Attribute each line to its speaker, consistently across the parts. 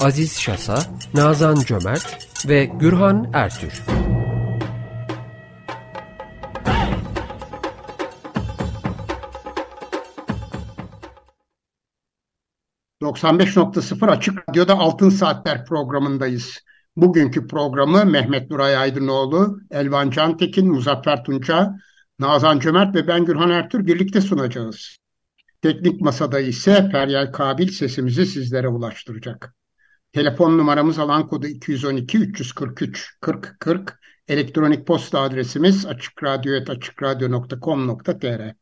Speaker 1: Aziz Şasa, Nazan Cömert ve Gürhan Ertür.
Speaker 2: ...95.0 Açık Radyo'da Altın Saatler programındayız. Bugünkü programı Mehmet Nuray Aydınoğlu, Elvan Cantekin, Muzaffer Tunça, Nazan Cömert ve ben Gürhan Ertür birlikte sunacağız. Teknik masada ise Feryal Kabil sesimizi sizlere ulaştıracak. Telefon numaramız alan kodu 212 343 40 40. Elektronik posta adresimiz açıkradyo.com.tr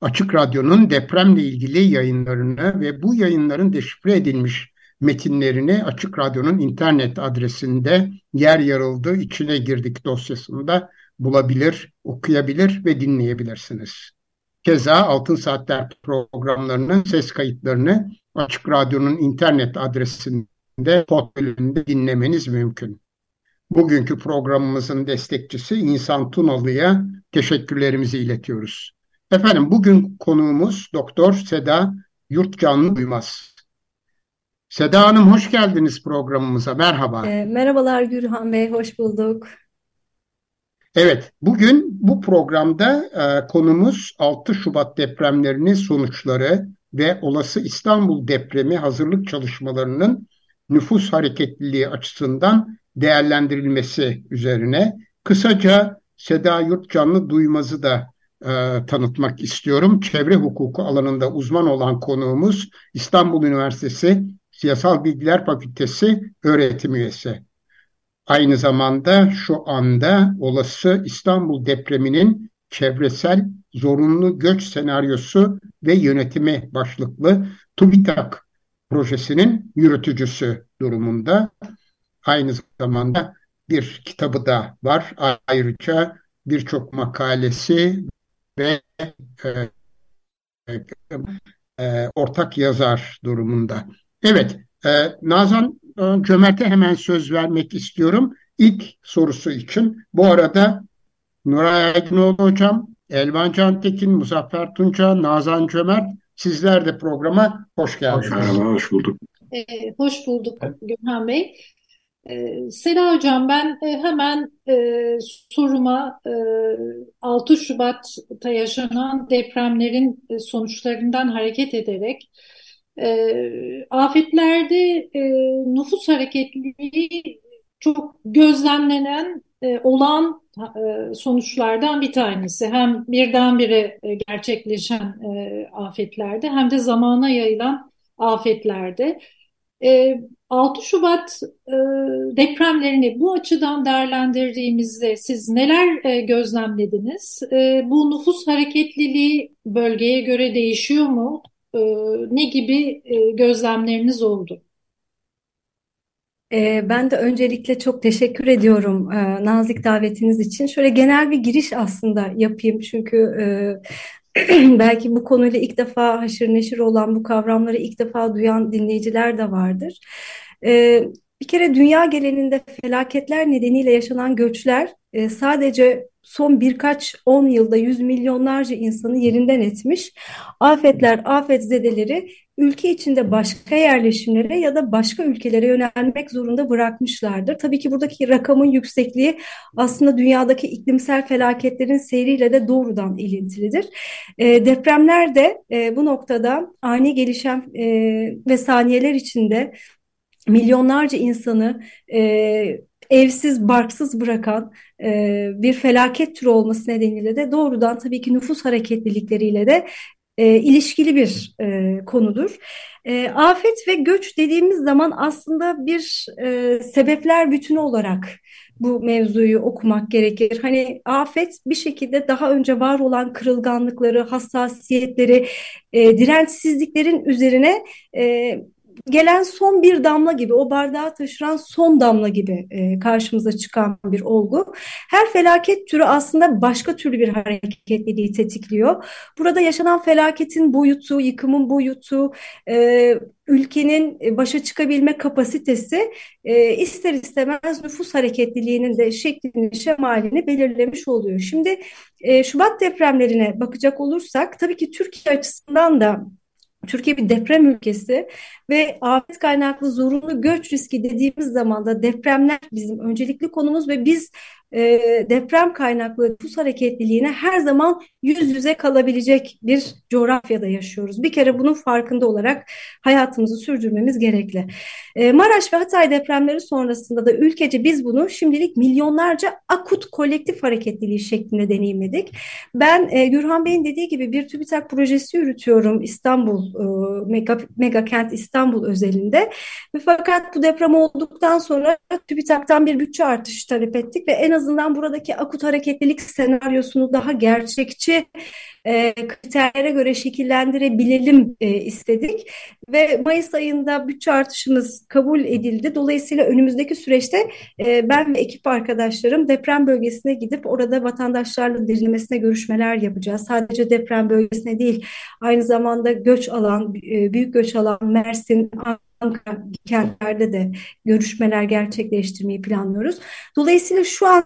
Speaker 2: Açık Radyo'nun depremle ilgili yayınlarını ve bu yayınların deşifre edilmiş metinlerini Açık Radyo'nun internet adresinde yer yarıldı, içine girdik dosyasında bulabilir, okuyabilir ve dinleyebilirsiniz. Keza Altın Saatler programlarının ses kayıtlarını Açık Radyo'nun internet adresinde pod bölümünde dinlemeniz mümkün. Bugünkü programımızın destekçisi İnsan Tunalı'ya teşekkürlerimizi iletiyoruz. Efendim bugün konuğumuz Doktor Seda Yurtcanlı Duymaz. Seda Hanım hoş geldiniz programımıza. Merhaba.
Speaker 3: E, merhabalar Gürhan Bey, hoş bulduk.
Speaker 2: Evet, bugün bu programda e, konumuz 6 Şubat depremlerinin sonuçları ve olası İstanbul depremi hazırlık çalışmalarının nüfus hareketliliği açısından değerlendirilmesi üzerine. Kısaca Seda Yurtcanlı Duymaz'ı da e, tanıtmak istiyorum. Çevre hukuku alanında uzman olan konuğumuz İstanbul Üniversitesi Siyasal Bilgiler Fakültesi öğretim üyesi. Aynı zamanda şu anda olası İstanbul depreminin çevresel zorunlu göç senaryosu ve yönetimi başlıklı TÜBİTAK projesinin yürütücüsü durumunda. Aynı zamanda bir kitabı da var. Ayrıca birçok makalesi ve e, e, ortak yazar durumunda. Evet, e, Nazan e, Cömert'e hemen söz vermek istiyorum. İlk sorusu için. Bu arada Nuray Aydınoğlu Hocam, Elvan Cantekin, Muzaffer Tunca, Nazan Cömert sizler de programa hoş geldiniz.
Speaker 4: Merhaba, hoş bulduk.
Speaker 5: Ee, hoş bulduk Gülhan Bey. Ee, Sela Hocam ben e, hemen e, soruma e, 6 Şubat'ta yaşanan depremlerin e, sonuçlarından hareket ederek e, afetlerde e, nüfus hareketliliği çok gözlemlenen e, olan e, sonuçlardan bir tanesi. Hem birdenbire e, gerçekleşen e, afetlerde hem de zamana yayılan afetlerde. E, 6 Şubat e, depremlerini bu açıdan değerlendirdiğimizde siz neler e, gözlemlediniz? E, bu nüfus hareketliliği bölgeye göre değişiyor mu? e, ne gibi e, gözlemleriniz oldu?
Speaker 3: E, ben de öncelikle çok teşekkür ediyorum e, nazik davetiniz için. Şöyle genel bir giriş aslında yapayım çünkü e, belki bu konuyla ilk defa haşır neşir olan bu kavramları ilk defa duyan dinleyiciler de vardır. E, bir kere dünya genelinde felaketler nedeniyle yaşanan göçler sadece son birkaç on yılda yüz milyonlarca insanı yerinden etmiş. Afetler, afetzedeleri ülke içinde başka yerleşimlere ya da başka ülkelere yönelmek zorunda bırakmışlardır. Tabii ki buradaki rakamın yüksekliği aslında dünyadaki iklimsel felaketlerin seyriyle de doğrudan ilintilidir. E, depremler de e, bu noktada ani gelişen e, ve saniyeler içinde milyonlarca insanı e, evsiz, barksız bırakan e, bir felaket türü olması nedeniyle de doğrudan tabii ki nüfus hareketlilikleriyle de e, ilişkili bir e, konudur. E, afet ve göç dediğimiz zaman aslında bir e, sebepler bütünü olarak bu mevzuyu okumak gerekir. Hani afet bir şekilde daha önce var olan kırılganlıkları, hassasiyetleri, e, dirençsizliklerin üzerine e, gelen son bir damla gibi, o bardağı taşıran son damla gibi e, karşımıza çıkan bir olgu. Her felaket türü aslında başka türlü bir hareketliliği tetikliyor. Burada yaşanan felaketin boyutu, yıkımın boyutu, e, ülkenin başa çıkabilme kapasitesi e, ister istemez nüfus hareketliliğinin de şeklini, şemalini belirlemiş oluyor. Şimdi e, Şubat depremlerine bakacak olursak tabii ki Türkiye açısından da Türkiye bir deprem ülkesi ve afet kaynaklı zorunlu göç riski dediğimiz zaman da depremler bizim öncelikli konumuz ve biz e, deprem kaynaklı nüfus hareketliliğine her zaman yüz yüze kalabilecek bir coğrafyada yaşıyoruz. Bir kere bunun farkında olarak hayatımızı sürdürmemiz gerekli. E, Maraş ve Hatay depremleri sonrasında da ülkece biz bunu şimdilik milyonlarca akut kolektif hareketliliği şeklinde deneyimledik. Ben e, Gürhan Bey'in dediği gibi bir TÜBİTAK projesi yürütüyorum İstanbul, e, mega, mega kent İstanbul özelinde. Fakat bu deprem olduktan sonra TÜBİTAK'tan bir bütçe artışı talep ettik ve en azından buradaki akut hareketlilik senaryosunu daha gerçekçi e, kriterlere göre şekillendirebilelim e, istedik. Ve Mayıs ayında bütçe artışımız kabul edildi. Dolayısıyla önümüzdeki süreçte e, ben ve ekip arkadaşlarım deprem bölgesine gidip orada vatandaşlarla derinlemesine görüşmeler yapacağız. Sadece deprem bölgesine değil, aynı zamanda göç alan, e, büyük göç alan Mersin, Ankara kentlerde de görüşmeler gerçekleştirmeyi planlıyoruz. Dolayısıyla şu an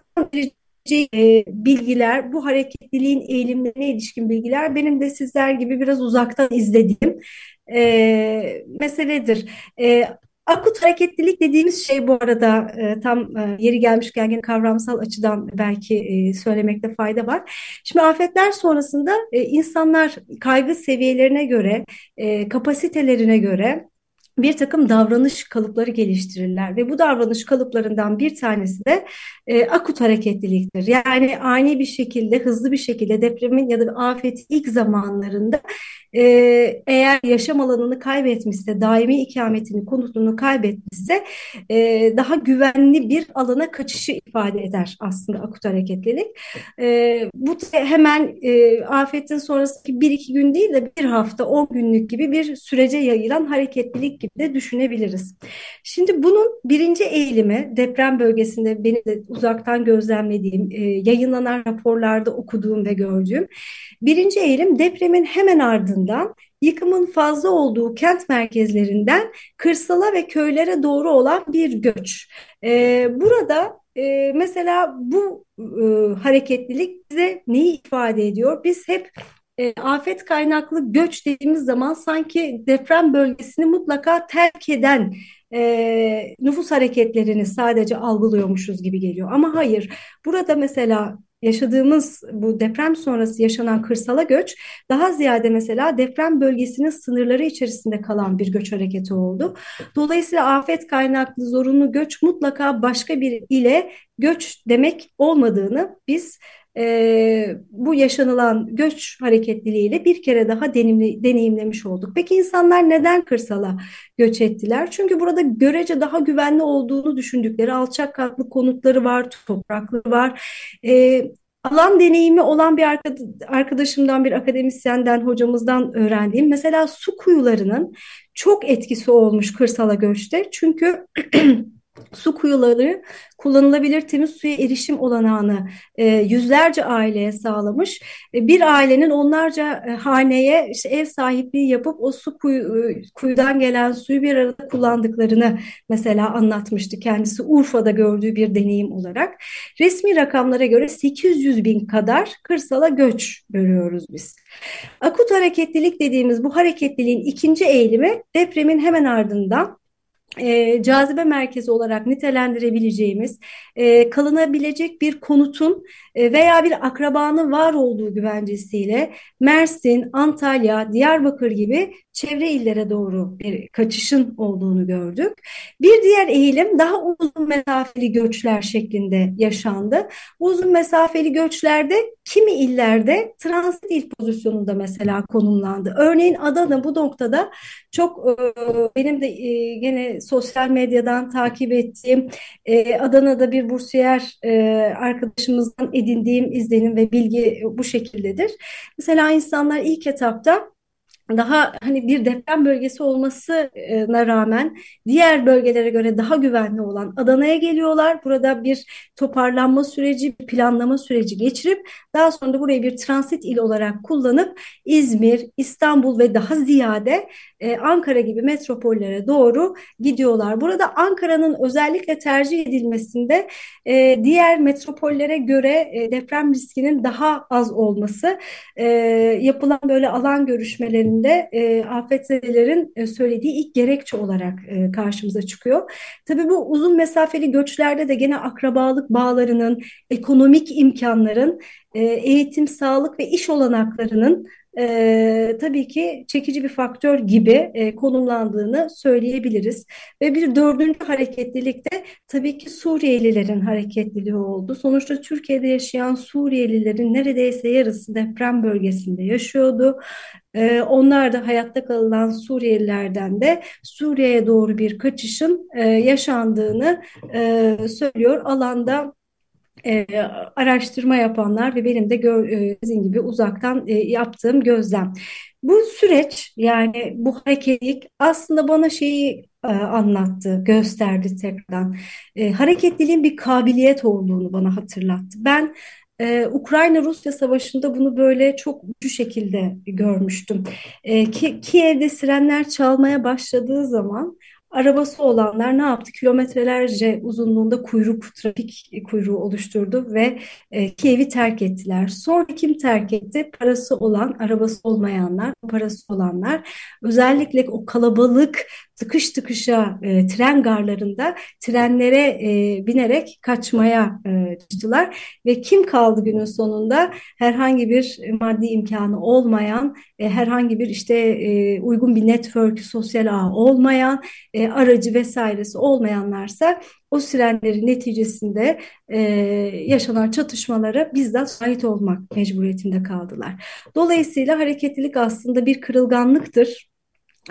Speaker 3: e, bilgiler, bu hareketliliğin eğilimlerine ilişkin bilgiler benim de sizler gibi biraz uzaktan izlediğim e, meseledir. E, Akut hareketlilik dediğimiz şey bu arada e, tam e, yeri gelmişken yine kavramsal açıdan belki e, söylemekte fayda var. Şimdi afetler sonrasında e, insanlar kaygı seviyelerine göre, e, kapasitelerine göre bir takım davranış kalıpları geliştirirler ve bu davranış kalıplarından bir tanesi de e, akut hareketliliktir. Yani ani bir şekilde, hızlı bir şekilde depremin ya da afet ilk zamanlarında e, eğer yaşam alanını kaybetmişse, daimi ikametini, konutunu kaybetmişse e, daha güvenli bir alana kaçışı ifade eder aslında akut hareketlilik. E, bu hemen e, afetin sonrasındaki bir iki gün değil de bir hafta, on günlük gibi bir sürece yayılan hareketlilik gibi de düşünebiliriz. Şimdi bunun birinci eğilimi deprem bölgesinde benim de uzaktan gözlemlediğim, e, yayınlanan raporlarda okuduğum ve gördüğüm birinci eğilim depremin hemen ardından yıkımın fazla olduğu kent merkezlerinden kırsala ve köylere doğru olan bir göç. E, burada e, mesela bu e, hareketlilik bize neyi ifade ediyor? Biz hep e, afet kaynaklı göç dediğimiz zaman sanki deprem bölgesini mutlaka terk eden e, nüfus hareketlerini sadece algılıyormuşuz gibi geliyor. Ama hayır, burada mesela yaşadığımız bu deprem sonrası yaşanan kırsala göç daha ziyade mesela deprem bölgesinin sınırları içerisinde kalan bir göç hareketi oldu. Dolayısıyla afet kaynaklı zorunlu göç mutlaka başka bir ile göç demek olmadığını biz e, bu yaşanılan göç hareketliliğiyle bir kere daha deneyimli, deneyimlemiş olduk. Peki insanlar neden kırsala göç ettiler? Çünkü burada görece daha güvenli olduğunu düşündükleri alçak katlı konutları var, toprakları var. E, alan deneyimi olan bir arkadaşımdan, bir akademisyenden, hocamızdan öğrendiğim mesela su kuyularının çok etkisi olmuş kırsala göçte. Çünkü su kuyuları kullanılabilir temiz suya erişim olanağını e, yüzlerce aileye sağlamış. E, bir ailenin onlarca e, haneye işte ev sahipliği yapıp o su kuyu, e, kuyudan gelen suyu bir arada kullandıklarını mesela anlatmıştı kendisi Urfa'da gördüğü bir deneyim olarak. Resmi rakamlara göre 800 bin kadar kırsala göç görüyoruz biz. Akut hareketlilik dediğimiz bu hareketliliğin ikinci eğilimi depremin hemen ardından e, cazibe merkezi olarak nitelendirebileceğimiz e, kalınabilecek bir konutun e, veya bir akrabanın var olduğu güvencesiyle Mersin, Antalya, Diyarbakır gibi çevre illere doğru bir kaçışın olduğunu gördük. Bir diğer eğilim daha uzun mesafeli göçler şeklinde yaşandı. Uzun mesafeli göçlerde kimi illerde transit il pozisyonunda mesela konumlandı. Örneğin Adana bu noktada çok e, benim de e, gene sosyal medyadan takip ettiğim e, Adana'da bir bursiyer arkadaşımızdan edindiğim izlenim ve bilgi bu şekildedir. Mesela insanlar ilk etapta daha hani bir deprem bölgesi olmasına rağmen diğer bölgelere göre daha güvenli olan Adana'ya geliyorlar. Burada bir toparlanma süreci, bir planlama süreci geçirip daha sonra da burayı bir transit il olarak kullanıp İzmir, İstanbul ve daha ziyade e, Ankara gibi metropollere doğru gidiyorlar. Burada Ankara'nın özellikle tercih edilmesinde e, diğer metropollere göre e, deprem riskinin daha az olması yapılan böyle alan görüşmelerinde e, afetzedelerin e, söylediği ilk gerekçe olarak e, karşımıza çıkıyor. Tabii bu uzun mesafeli göçlerde de gene akrabalık bağlarının, ekonomik imkanların, e, eğitim, sağlık ve iş olanaklarının e, tabii ki çekici bir faktör gibi e, konumlandığını söyleyebiliriz. Ve bir dördüncü hareketlilikte tabii ki Suriyelilerin hareketliliği oldu. Sonuçta Türkiye'de yaşayan Suriyelilerin neredeyse yarısı deprem bölgesinde yaşıyordu. E, onlar da hayatta kalan Suriyelilerden de Suriye'ye doğru bir kaçışın e, yaşandığını e, söylüyor. Alanda e, araştırma yapanlar ve benim de sizin gibi uzaktan yaptığım gözlem. Bu süreç yani bu hareketlilik aslında bana şeyi anlattı, gösterdi tekrardan. E, hareketliliğin bir kabiliyet olduğunu bana hatırlattı. Ben ee, Ukrayna-Rusya savaşında bunu böyle çok ucu şekilde görmüştüm. Ee, ki, Kiev'de sirenler çalmaya başladığı zaman Arabası olanlar ne yaptı? Kilometrelerce uzunluğunda kuyruk, trafik kuyruğu oluşturdu ve e, Kiev'i terk ettiler. Sonra kim terk etti? Parası olan, arabası olmayanlar, parası olanlar. Özellikle o kalabalık tıkış tıkışa e, tren garlarında trenlere e, binerek kaçmaya e, çıktılar. Ve kim kaldı günün sonunda? Herhangi bir maddi imkanı olmayan, e, herhangi bir işte e, uygun bir network, sosyal ağ olmayan, e, aracı vesairesi olmayanlarsa o sirenlerin neticesinde e, yaşanan çatışmalara bizzat şahit olmak mecburiyetinde kaldılar. Dolayısıyla hareketlilik aslında bir kırılganlıktır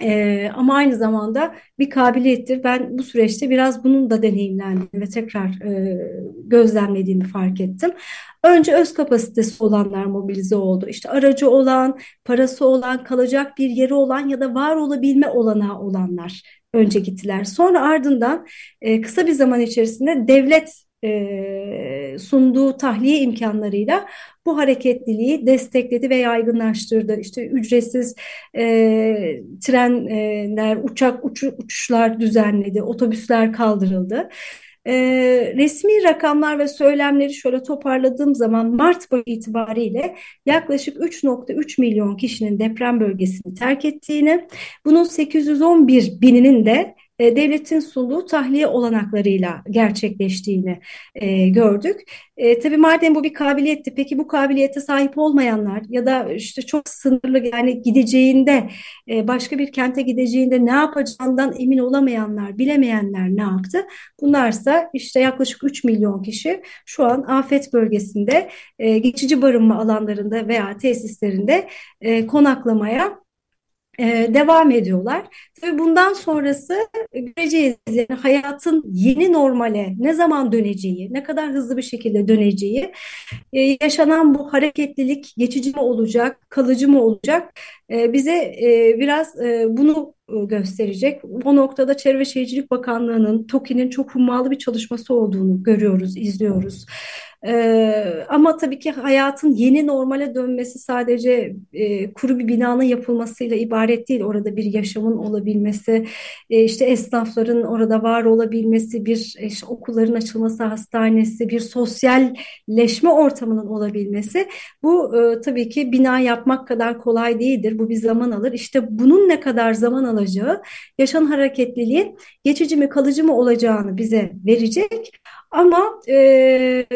Speaker 3: ee, ama aynı zamanda bir kabiliyettir. Ben bu süreçte biraz bunun da deneyimlendiğini ve tekrar e, gözlemlediğimi fark ettim. Önce öz kapasitesi olanlar mobilize oldu. İşte aracı olan, parası olan, kalacak bir yeri olan ya da var olabilme olanağı olanlar önce gittiler. Sonra ardından e, kısa bir zaman içerisinde devlet e, sunduğu tahliye imkanlarıyla bu hareketliliği destekledi ve yaygınlaştırdı. İşte ücretsiz e, trenler, uçak uçu, uçuşlar düzenledi, otobüsler kaldırıldı. E, resmi rakamlar ve söylemleri şöyle toparladığım zaman Mart boyu itibariyle yaklaşık 3.3 milyon kişinin deprem bölgesini terk ettiğini, bunun 811 bininin de e, devletin sunduğu tahliye olanaklarıyla gerçekleştiğini e, gördük. E, tabii madem bu bir kabiliyetti, peki bu kabiliyete sahip olmayanlar ya da işte çok sınırlı yani gideceğinde e, başka bir kente gideceğinde ne yapacağından emin olamayanlar, bilemeyenler ne yaptı? Bunlarsa işte yaklaşık 3 milyon kişi şu an afet bölgesinde e, geçici barınma alanlarında veya tesislerinde e, konaklamaya e, devam ediyorlar. Tabii bundan sonrası göreceğiz. Yani hayatın yeni normale ne zaman döneceği, ne kadar hızlı bir şekilde döneceği, e, yaşanan bu hareketlilik geçici mi olacak, kalıcı mı olacak e, bize biraz bunu gösterecek. Bu noktada Çevre ve Şehircilik Bakanlığı'nın, TOKİ'nin çok hummalı bir çalışması olduğunu görüyoruz, izliyoruz. Ee, ama tabii ki hayatın yeni normale dönmesi sadece e, kuru bir binanın yapılmasıyla ibaret değil. Orada bir yaşamın olabilmesi, e, işte esnafların orada var olabilmesi, bir e, işte okulların açılması, hastanesi, bir sosyalleşme ortamının olabilmesi. Bu e, tabii ki bina yapmak kadar kolay değildir. Bu bir zaman alır. İşte bunun ne kadar zaman alacağı yaşam hareketliliğin geçici mi kalıcı mı olacağını bize verecek. Ama e,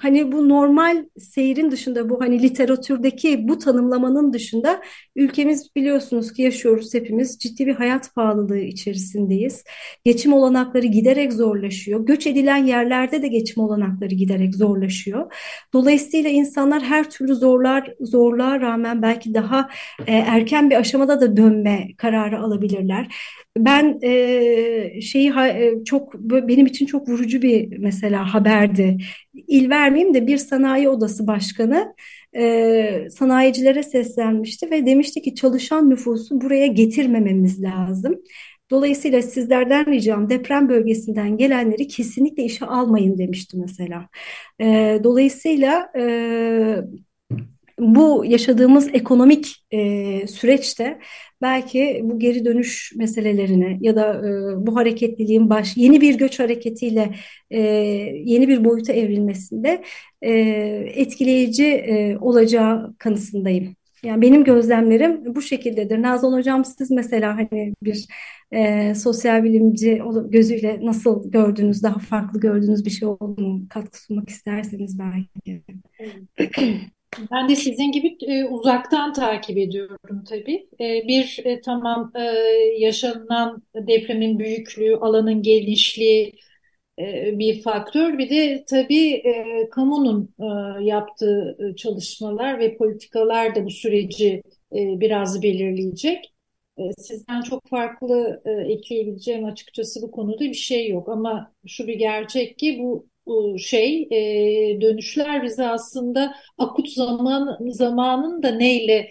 Speaker 3: hani bu normal seyrin dışında bu hani literatürdeki bu tanımlamanın dışında ülkemiz biliyorsunuz ki yaşıyoruz hepimiz ciddi bir hayat pahalılığı içerisindeyiz. Geçim olanakları giderek zorlaşıyor. Göç edilen yerlerde de geçim olanakları giderek zorlaşıyor. Dolayısıyla insanlar her türlü zorlar zorluğa rağmen belki daha e, erken bir aşamada da dönme kararı alabilirler. Ben e, şeyi e, çok benim için çok vurucu bir mesela haberdi. İl vermeyeyim de bir sanayi odası başkanı e, sanayicilere seslenmişti ve demişti ki çalışan nüfusu buraya getirmememiz lazım. Dolayısıyla sizlerden ricam deprem bölgesinden gelenleri kesinlikle işe almayın demişti mesela. E, dolayısıyla e, bu yaşadığımız ekonomik e, süreçte belki bu geri dönüş meselelerine ya da e, bu hareketliliğin baş yeni bir göç hareketiyle e, yeni bir boyuta evrilmesinde e, etkileyici e, olacağı kanısındayım. Yani benim gözlemlerim bu şekildedir. Nazan Hocam siz mesela hani bir e, sosyal bilimci gözüyle nasıl gördüğünüz, daha farklı gördüğünüz bir şey oldu mu? Katkı sunmak isterseniz belki.
Speaker 5: Ben de sizin gibi e, uzaktan takip ediyorum tabii. E, bir e, tamam e, yaşanılan depremin büyüklüğü, alanın genişliği e, bir faktör. Bir de tabii e, kamunun e, yaptığı e, çalışmalar ve politikalar da bu süreci e, biraz belirleyecek. E, sizden çok farklı e, ekleyebileceğim açıkçası bu konuda bir şey yok. Ama şu bir gerçek ki bu şey e, dönüşler bize aslında akut zaman zamanın da neyle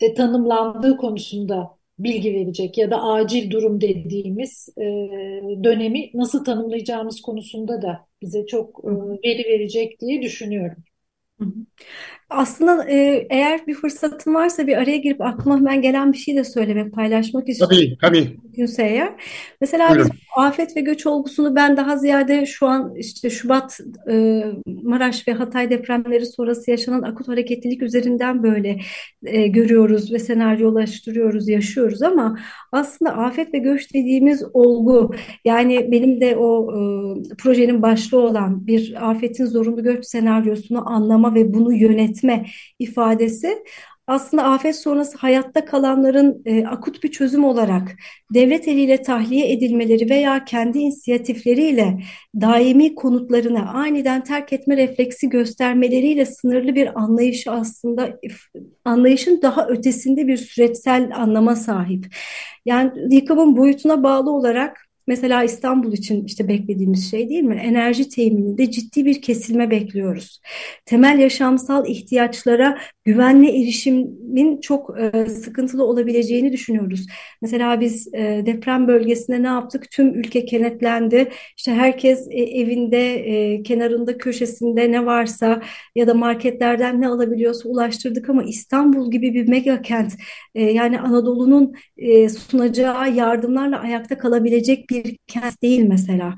Speaker 5: de tanımlandığı konusunda bilgi verecek ya da acil durum dediğimiz e, dönemi nasıl tanımlayacağımız konusunda da bize çok e, veri verecek diye düşünüyorum.
Speaker 3: Aslında e, eğer bir fırsatım varsa bir araya girip aklıma hemen gelen bir şey de söylemek, paylaşmak istiyorum.
Speaker 2: Tabii, tabii.
Speaker 3: Mümkünse eğer. Mesela biz afet ve göç olgusunu ben daha ziyade şu an işte Şubat, e, Maraş ve Hatay depremleri sonrası yaşanan akut hareketlilik üzerinden böyle e, görüyoruz ve senaryolaştırıyoruz, yaşıyoruz ama aslında afet ve göç dediğimiz olgu yani benim de o e, projenin başlığı olan bir afetin zorunlu göç senaryosunu anlama ve bunu yönetme ifadesi aslında afet sonrası hayatta kalanların e, akut bir çözüm olarak devlet eliyle tahliye edilmeleri veya kendi inisiyatifleriyle daimi konutlarını aniden terk etme refleksi göstermeleriyle sınırlı bir anlayışı aslında anlayışın daha ötesinde bir süreçsel anlama sahip. Yani yıkımın boyutuna bağlı olarak Mesela İstanbul için işte beklediğimiz şey değil mi? Enerji temininde ciddi bir kesilme bekliyoruz. Temel yaşamsal ihtiyaçlara güvenli erişimin çok e, sıkıntılı olabileceğini düşünüyoruz. Mesela biz e, deprem bölgesinde ne yaptık? Tüm ülke kenetlendi. İşte herkes e, evinde, e, kenarında, köşesinde ne varsa ya da marketlerden ne alabiliyorsa ulaştırdık ama İstanbul gibi bir mega kent e, yani Anadolu'nun e, sunacağı yardımlarla ayakta kalabilecek bir kent değil mesela.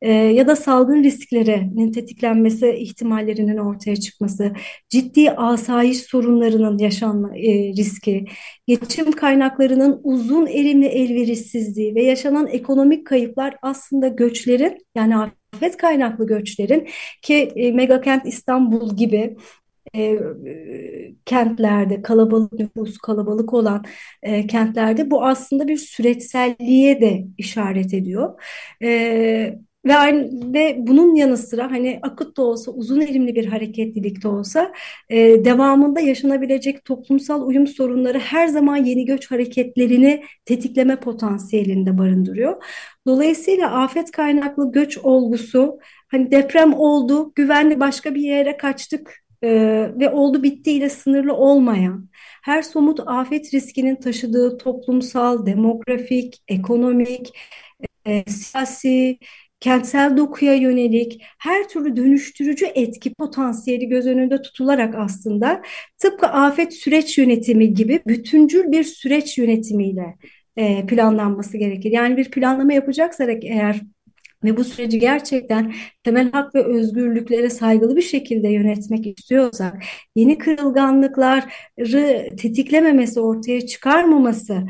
Speaker 3: E, ya da salgın risklerinin tetiklenmesi ihtimallerinin ortaya çıkması, ciddi asayiş sorunlarının yaşanma e, riski, geçim kaynaklarının uzun erimli elverişsizliği ve yaşanan ekonomik kayıplar aslında göçlerin yani afet kaynaklı göçlerin ki e, megakent İstanbul gibi e, kentlerde kalabalık nüfus kalabalık olan e, kentlerde bu aslında bir süreçselliğe de işaret ediyor. E, ve, aynı, ve bunun yanı sıra hani akut da olsa uzun erimli bir hareketlilik de olsa e, devamında yaşanabilecek toplumsal uyum sorunları her zaman yeni göç hareketlerini tetikleme potansiyelinde barındırıyor. Dolayısıyla afet kaynaklı göç olgusu hani deprem oldu güvenli başka bir yere kaçtık e, ve oldu bittiyle sınırlı olmayan, her somut afet riskinin taşıdığı toplumsal, demografik, ekonomik, e, siyasi, kentsel dokuya yönelik her türlü dönüştürücü etki potansiyeli göz önünde tutularak aslında tıpkı afet süreç yönetimi gibi bütüncül bir süreç yönetimiyle e, planlanması gerekir. Yani bir planlama yapacaksak eğer ve bu süreci gerçekten temel hak ve özgürlüklere saygılı bir şekilde yönetmek istiyorsak, yeni kırılganlıkları tetiklememesi, ortaya çıkarmaması,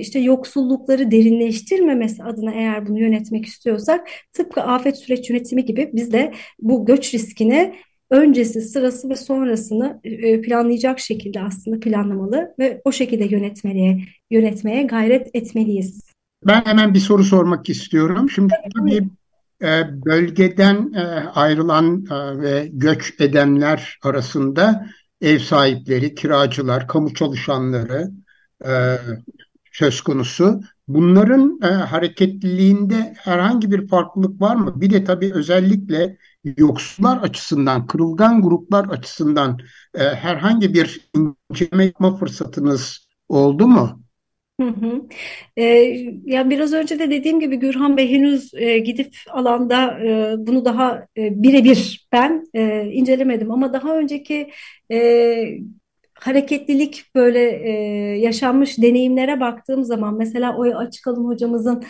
Speaker 3: işte yoksullukları derinleştirmemesi adına eğer bunu yönetmek istiyorsak, tıpkı afet süreç yönetimi gibi biz de bu göç riskini öncesi, sırası ve sonrasını planlayacak şekilde aslında planlamalı ve o şekilde yönetmeye, yönetmeye gayret etmeliyiz.
Speaker 2: Ben hemen bir soru sormak istiyorum. Şimdi tabii e, bölgeden e, ayrılan e, ve göç edenler arasında ev sahipleri, kiracılar, kamu çalışanları söz konusu. Bunların hareketliliğinde herhangi bir farklılık var mı? Bir de tabii özellikle yoksullar açısından, kırılgan gruplar açısından herhangi bir inceleme yapma fırsatınız oldu mu?
Speaker 3: Hı. Ee, ya biraz önce de dediğim gibi Gürhan Bey henüz e, gidip alanda e, bunu daha e, birebir ben e, incelemedim ama daha önceki e, hareketlilik böyle e, yaşanmış deneyimlere baktığım zaman mesela Oya Açıkalın hocamızın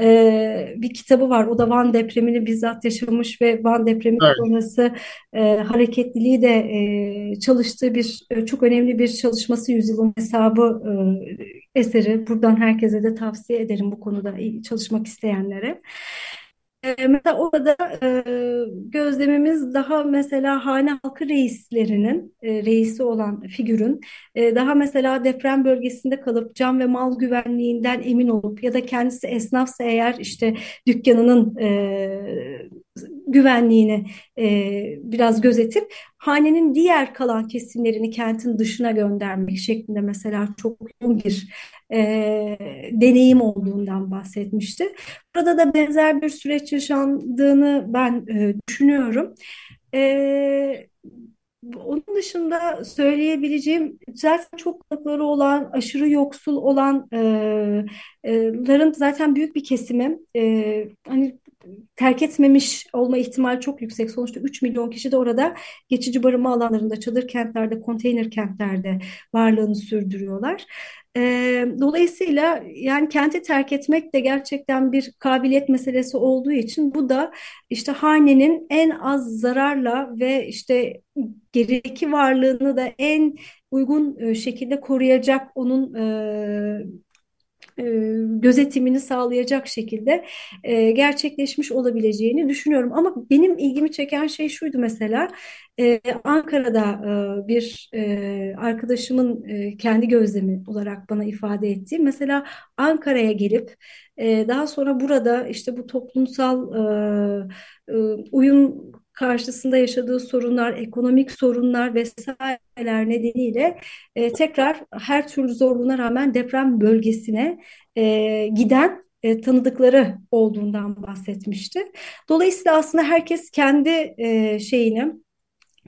Speaker 3: e, bir kitabı var. O da Van depremini bizzat yaşamış ve Van depremi
Speaker 2: Evet.
Speaker 3: sonrası e, hareketliliği de e, çalıştığı bir e, çok önemli bir çalışması Yüzyılın Hesabı e, eseri. Buradan herkese de tavsiye ederim bu konuda çalışmak isteyenlere. E, mesela orada e, gözlemimiz daha mesela hane halkı reislerinin e, reisi olan figürün e, daha mesela deprem bölgesinde kalıp can ve mal güvenliğinden emin olup ya da kendisi esnafsa eğer işte dükkanının e, güvenliğini e, biraz gözetip hanenin diğer kalan kesimlerini kentin dışına göndermek şeklinde mesela çok yoğun bir e, deneyim olduğundan bahsetmişti. Burada da benzer bir süreç yaşandığını ben e, düşünüyorum. E, onun dışında söyleyebileceğim zaten çok hakları olan, aşırı yoksul olanların zaten büyük bir kesimi e, hani terk etmemiş olma ihtimali çok yüksek. Sonuçta 3 milyon kişi de orada geçici barınma alanlarında, çadır kentlerde, konteyner kentlerde varlığını sürdürüyorlar. E, dolayısıyla yani kenti terk etmek de gerçekten bir kabiliyet meselesi olduğu için bu da işte hanenin en az zararla ve işte gerideki varlığını da en uygun şekilde koruyacak onun e, gözetimini sağlayacak şekilde e, gerçekleşmiş olabileceğini düşünüyorum. Ama benim ilgimi çeken şey şuydu mesela e, Ankara'da bir arkadaşımın kendi gözlemi olarak bana ifade ettiği mesela Ankara'ya gelip daha sonra burada işte bu toplumsal uyum karşısında yaşadığı sorunlar, ekonomik sorunlar vesaireler nedeniyle e, tekrar her türlü zorluğuna rağmen deprem bölgesine e, giden e, tanıdıkları olduğundan bahsetmişti. Dolayısıyla aslında herkes kendi e, şeyini,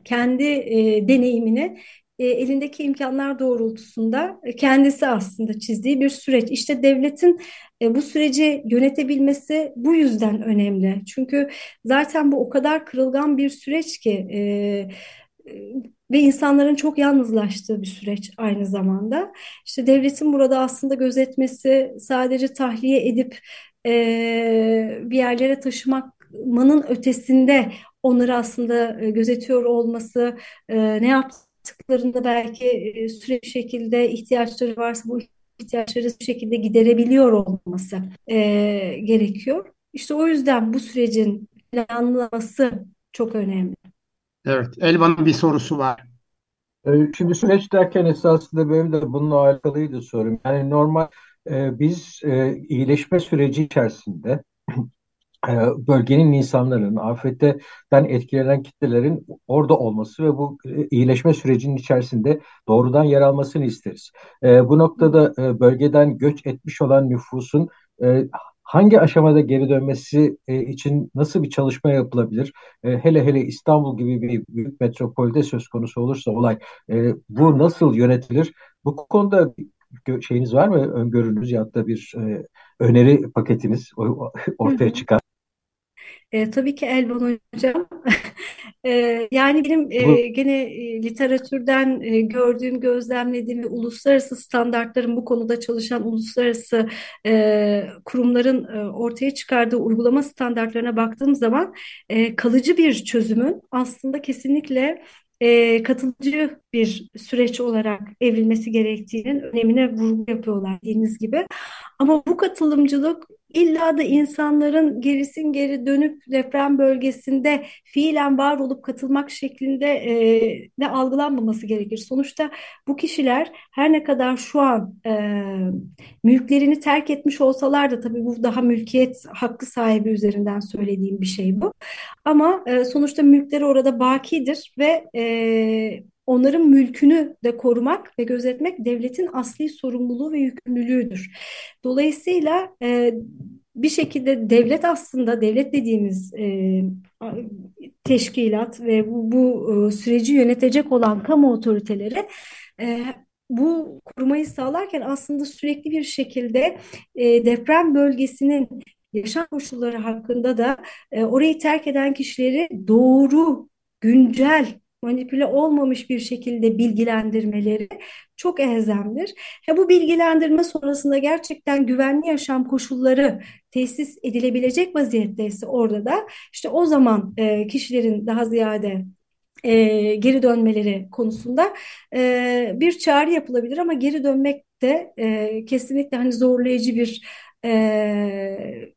Speaker 3: kendi e, deneyimini e, elindeki imkanlar doğrultusunda e, kendisi aslında çizdiği bir süreç. İşte devletin e, bu süreci yönetebilmesi bu yüzden önemli. Çünkü zaten bu o kadar kırılgan bir süreç ki ve insanların çok yalnızlaştığı bir süreç aynı zamanda. İşte devletin burada aslında gözetmesi sadece tahliye edip bir yerlere taşımanın ötesinde onları aslında gözetiyor olması, ne yaptı yaptıklarında belki e, süre bir şekilde ihtiyaçları varsa bu ihtiyaçları bir şekilde giderebiliyor olması e, gerekiyor. İşte o yüzden bu sürecin planlaması çok önemli.
Speaker 2: Evet, Elvan'ın bir sorusu var.
Speaker 4: E, şimdi süreç derken esasında benim de bununla alakalıydı sorum. Yani normal e, biz e, iyileşme süreci içerisinde bölgenin insanların, afetten etkilenen kitlelerin orada olması ve bu e, iyileşme sürecinin içerisinde doğrudan yer almasını isteriz. E, bu noktada bölgeden göç etmiş olan nüfusun hangi aşamada geri dönmesi için nasıl bir çalışma yapılabilir? Hele hele İstanbul gibi bir büyük metropolde söz konusu olursa olay bu nasıl yönetilir? Bu konuda şeyiniz var mı? Öngörünüz ya da bir öneri paketiniz ortaya çıkar?
Speaker 3: E, tabii ki Elvan Hocam. e, yani benim e, gene e, literatürden e, gördüğüm, gözlemlediğim ve uluslararası standartların bu konuda çalışan uluslararası e, kurumların e, ortaya çıkardığı uygulama standartlarına baktığım zaman e, kalıcı bir çözümün aslında kesinlikle e, katılıcı bir süreç olarak evrilmesi gerektiğinin önemine vurgu yapıyorlar dediğiniz gibi. Ama bu katılımcılık illa da insanların gerisin geri dönüp deprem bölgesinde fiilen var olup katılmak şeklinde e, de algılanmaması gerekir. Sonuçta bu kişiler her ne kadar şu an e, mülklerini terk etmiş olsalar da tabii bu daha mülkiyet hakkı sahibi üzerinden söylediğim bir şey bu. Ama e, sonuçta mülkleri orada bakidir ve e, onların mülkünü de korumak ve gözetmek devletin asli sorumluluğu ve yükümlülüğüdür. Dolayısıyla e, bir şekilde devlet aslında devlet dediğimiz e, teşkilat ve bu, bu e, süreci yönetecek olan kamu otoriteleri e, bu korumayı sağlarken aslında sürekli bir şekilde e, deprem bölgesinin yaşam koşulları hakkında da e, orayı terk eden kişileri doğru, güncel, manipüle olmamış bir şekilde bilgilendirmeleri çok elzemdir. Ha, bu bilgilendirme sonrasında gerçekten güvenli yaşam koşulları tesis edilebilecek vaziyetteyse orada da işte o zaman e, kişilerin daha ziyade e, geri dönmeleri konusunda e, bir çağrı yapılabilir ama geri dönmek de e, kesinlikle hani zorlayıcı bir e,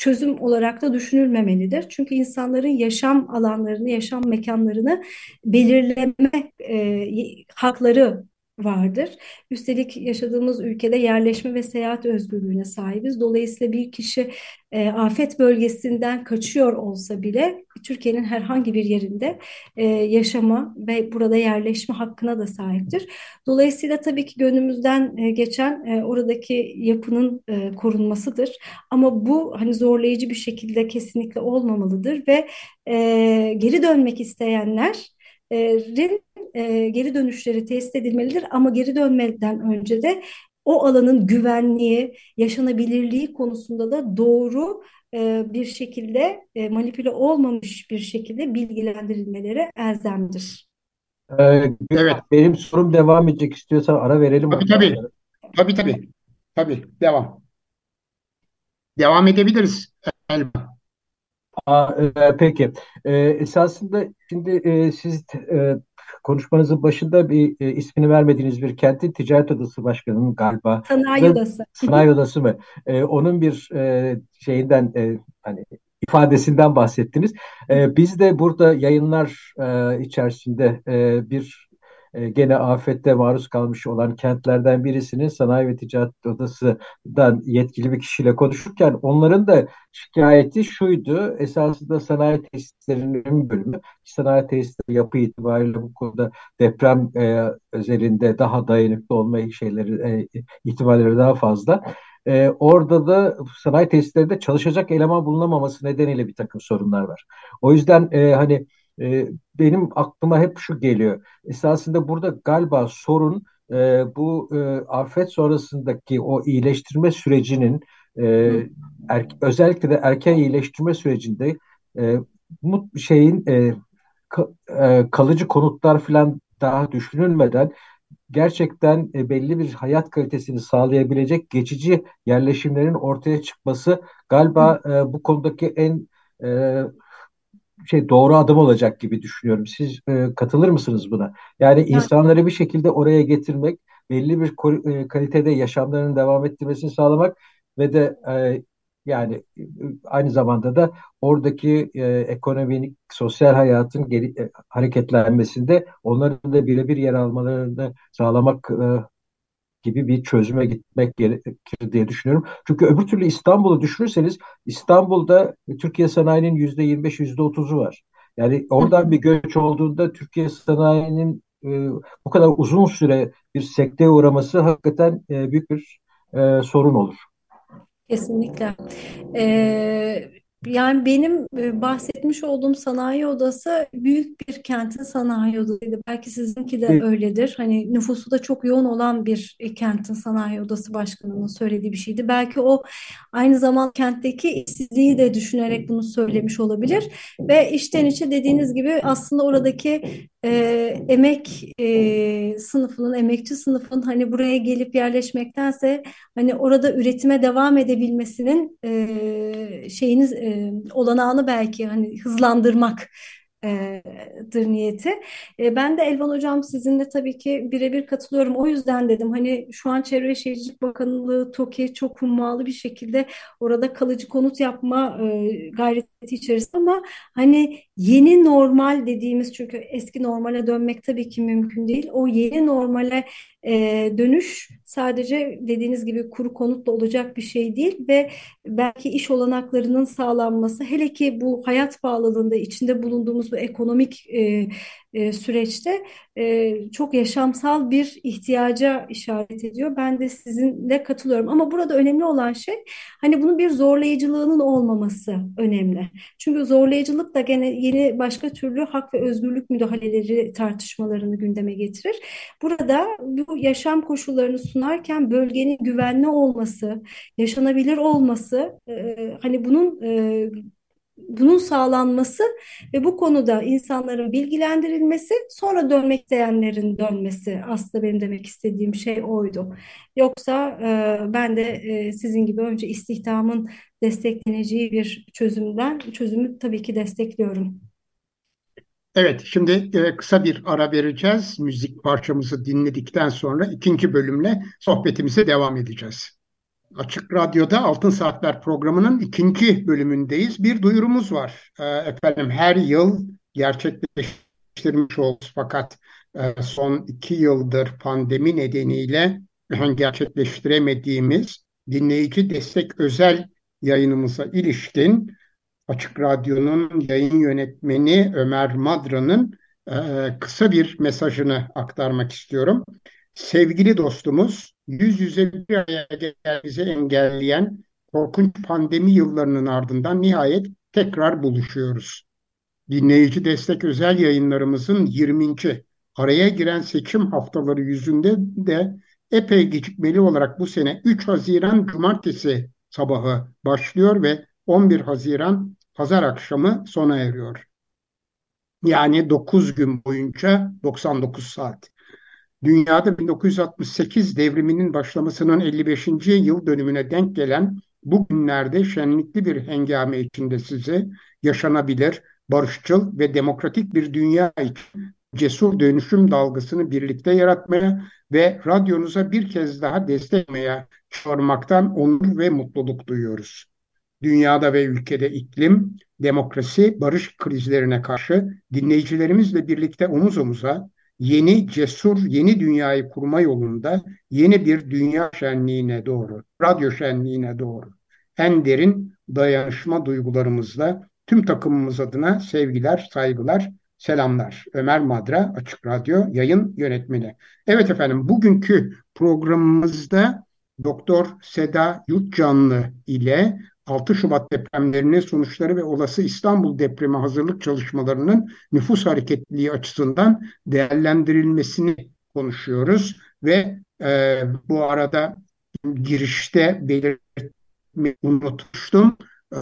Speaker 3: çözüm olarak da düşünülmemelidir. Çünkü insanların yaşam alanlarını, yaşam mekanlarını belirleme e, hakları vardır. Üstelik yaşadığımız ülkede yerleşme ve seyahat özgürlüğüne sahibiz. Dolayısıyla bir kişi e, afet bölgesinden kaçıyor olsa bile Türkiye'nin herhangi bir yerinde e, yaşama ve burada yerleşme hakkına da sahiptir. Dolayısıyla tabii ki gönlümüzden e, geçen e, oradaki yapının e, korunmasıdır. Ama bu hani zorlayıcı bir şekilde kesinlikle olmamalıdır ve e, geri dönmek isteyenler rin e, geri dönüşleri test edilmelidir ama geri dönmeden önce de o alanın güvenliği, yaşanabilirliği konusunda da doğru e, bir şekilde e, manipüle olmamış bir şekilde bilgilendirilmeleri elzemdir.
Speaker 4: Ee, evet. Benim sorum devam edecek istiyorsan ara verelim.
Speaker 2: Tabii tabii. Tabii tabii. Tabii. Devam. Devam edebiliriz. Elma.
Speaker 4: Aa, e, peki. E, esasında şimdi e, siz e, konuşmanızın başında bir e, ismini vermediğiniz bir kentin ticaret odası başkanının galiba.
Speaker 3: Sanayi odası.
Speaker 4: Sanayi odası mı? E, onun bir e, şeyinden e, hani ifadesinden bahsettiniz. E, biz de burada yayınlar e, içerisinde e, bir e, gene afette maruz kalmış olan kentlerden birisinin sanayi ve ticaret odasından yetkili bir kişiyle konuşurken onların da şikayeti şuydu. Esasında sanayi tesislerinin bölümü sanayi tesisleri yapı itibariyle bu konuda deprem e, özelinde daha dayanıklı olma şeyleri e, ihtimalleri daha fazla. E, orada da sanayi tesislerinde çalışacak eleman bulunamaması nedeniyle bir takım sorunlar var. O yüzden e, hani e, benim aklıma hep şu geliyor. Esasında burada galiba sorun e, bu e, afet sonrasındaki o iyileştirme sürecinin e, er, özellikle de erken iyileştirme sürecinde e, mut şeyin e, ka, e, kalıcı konutlar falan daha düşünülmeden gerçekten e, belli bir hayat kalitesini sağlayabilecek geçici yerleşimlerin ortaya çıkması galiba e, bu konudaki en e, şey doğru adım olacak gibi düşünüyorum. Siz e, katılır mısınız buna? Yani evet. insanları bir şekilde oraya getirmek, belli bir e, kalitede yaşamlarının devam ettirmesini sağlamak ve de e, yani e, aynı zamanda da oradaki e, ekonomik, sosyal hayatın geri, e, hareketlenmesinde onların da birebir yer almalarını sağlamak e, gibi bir çözüme gitmek gerekir diye düşünüyorum. Çünkü öbür türlü İstanbul'u düşünürseniz İstanbul'da Türkiye sanayinin yüzde 25 yüzde 30'u var. Yani oradan bir göç olduğunda Türkiye sanayinin e, bu kadar uzun süre bir sekteye uğraması hakikaten e, büyük bir e, sorun olur.
Speaker 3: Kesinlikle. Ee, yani benim e, bahsetmiş olduğum sanayi odası büyük bir kentin sanayi odasıydı. Belki sizinki de öyledir. Hani nüfusu da çok yoğun olan bir e, kentin sanayi odası başkanının söylediği bir şeydi. Belki o aynı zaman kentteki işsizliği de düşünerek bunu söylemiş olabilir. Ve içten içe dediğiniz gibi aslında oradaki e, emek e, sınıfının, emekçi sınıfın hani buraya gelip yerleşmektense hani orada üretime devam edebilmesinin e, şeyiniz e, olanağını belki hani hızlandırmak dır niyeti. E, ben de Elvan Hocam sizinle tabii ki birebir katılıyorum. O yüzden dedim hani şu an Çevre Şehircilik Bakanlığı TOKİ çok hummalı bir şekilde orada kalıcı konut yapma e, gayreti içerisinde ama hani yeni normal dediğimiz çünkü eski normale dönmek tabii ki mümkün değil. O yeni normale e, dönüş sadece dediğiniz gibi kuru konutla olacak bir şey değil ve belki iş olanaklarının sağlanması hele ki bu hayat pahalılığında içinde bulunduğumuz bu ekonomik e, e, süreçte e, çok yaşamsal bir ihtiyaca işaret ediyor. Ben de sizinle katılıyorum. Ama burada önemli olan şey hani bunun bir zorlayıcılığının olmaması önemli. Çünkü zorlayıcılık da gene yeni başka türlü hak ve özgürlük müdahaleleri tartışmalarını gündeme getirir. Burada bu yaşam koşullarını sunarken bölgenin güvenli olması, yaşanabilir olması, e, hani bunun bunun sağlanması ve bu konuda insanların bilgilendirilmesi, sonra dönmek isteyenlerin dönmesi aslında benim demek istediğim şey oydu. Yoksa e, ben de e, sizin gibi önce istihdamın destekleneceği bir çözümden çözümü tabii ki destekliyorum.
Speaker 2: Evet, şimdi e, kısa bir ara vereceğiz. Müzik parçamızı dinledikten sonra ikinci bölümle sohbetimize devam edeceğiz. Açık Radyo'da Altın Saatler programının ikinci bölümündeyiz. Bir duyurumuz var. E, efendim her yıl gerçekleştirmiş oluruz fakat e, son iki yıldır pandemi nedeniyle gerçekleştiremediğimiz dinleyici destek özel yayınımıza ilişkin Açık Radyo'nun yayın yönetmeni Ömer Madra'nın e, kısa bir mesajını aktarmak istiyorum. Sevgili dostumuz, yüz yüze bir araya gelmemizi engelleyen korkunç pandemi yıllarının ardından nihayet tekrar buluşuyoruz. Dinleyici destek özel yayınlarımızın 20. araya giren seçim haftaları yüzünde de epey gecikmeli olarak bu sene 3 Haziran Cumartesi sabahı başlıyor ve 11 Haziran pazar akşamı sona eriyor. Yani 9 gün boyunca 99 saat. Dünyada 1968 devriminin başlamasının 55. yıl dönümüne denk gelen bu günlerde şenlikli bir hengame içinde sizi yaşanabilir, barışçıl ve demokratik bir dünya için cesur dönüşüm dalgasını birlikte yaratmaya ve radyonuza bir kez daha desteklemeye çağırmaktan onur ve mutluluk duyuyoruz dünyada ve ülkede iklim, demokrasi, barış krizlerine karşı dinleyicilerimizle birlikte omuz omuza yeni cesur yeni dünyayı kurma yolunda yeni bir dünya şenliğine doğru, radyo şenliğine doğru en derin dayanışma duygularımızla tüm takımımız adına sevgiler, saygılar, selamlar. Ömer Madra, Açık Radyo yayın yönetmeni. Evet efendim, bugünkü programımızda Doktor Seda Yurtcanlı ile 6 Şubat depremlerinin sonuçları ve olası İstanbul depremi hazırlık çalışmalarının nüfus hareketliliği açısından değerlendirilmesini konuşuyoruz ve e, bu arada girişte belirtmeyi unutmuştum. E,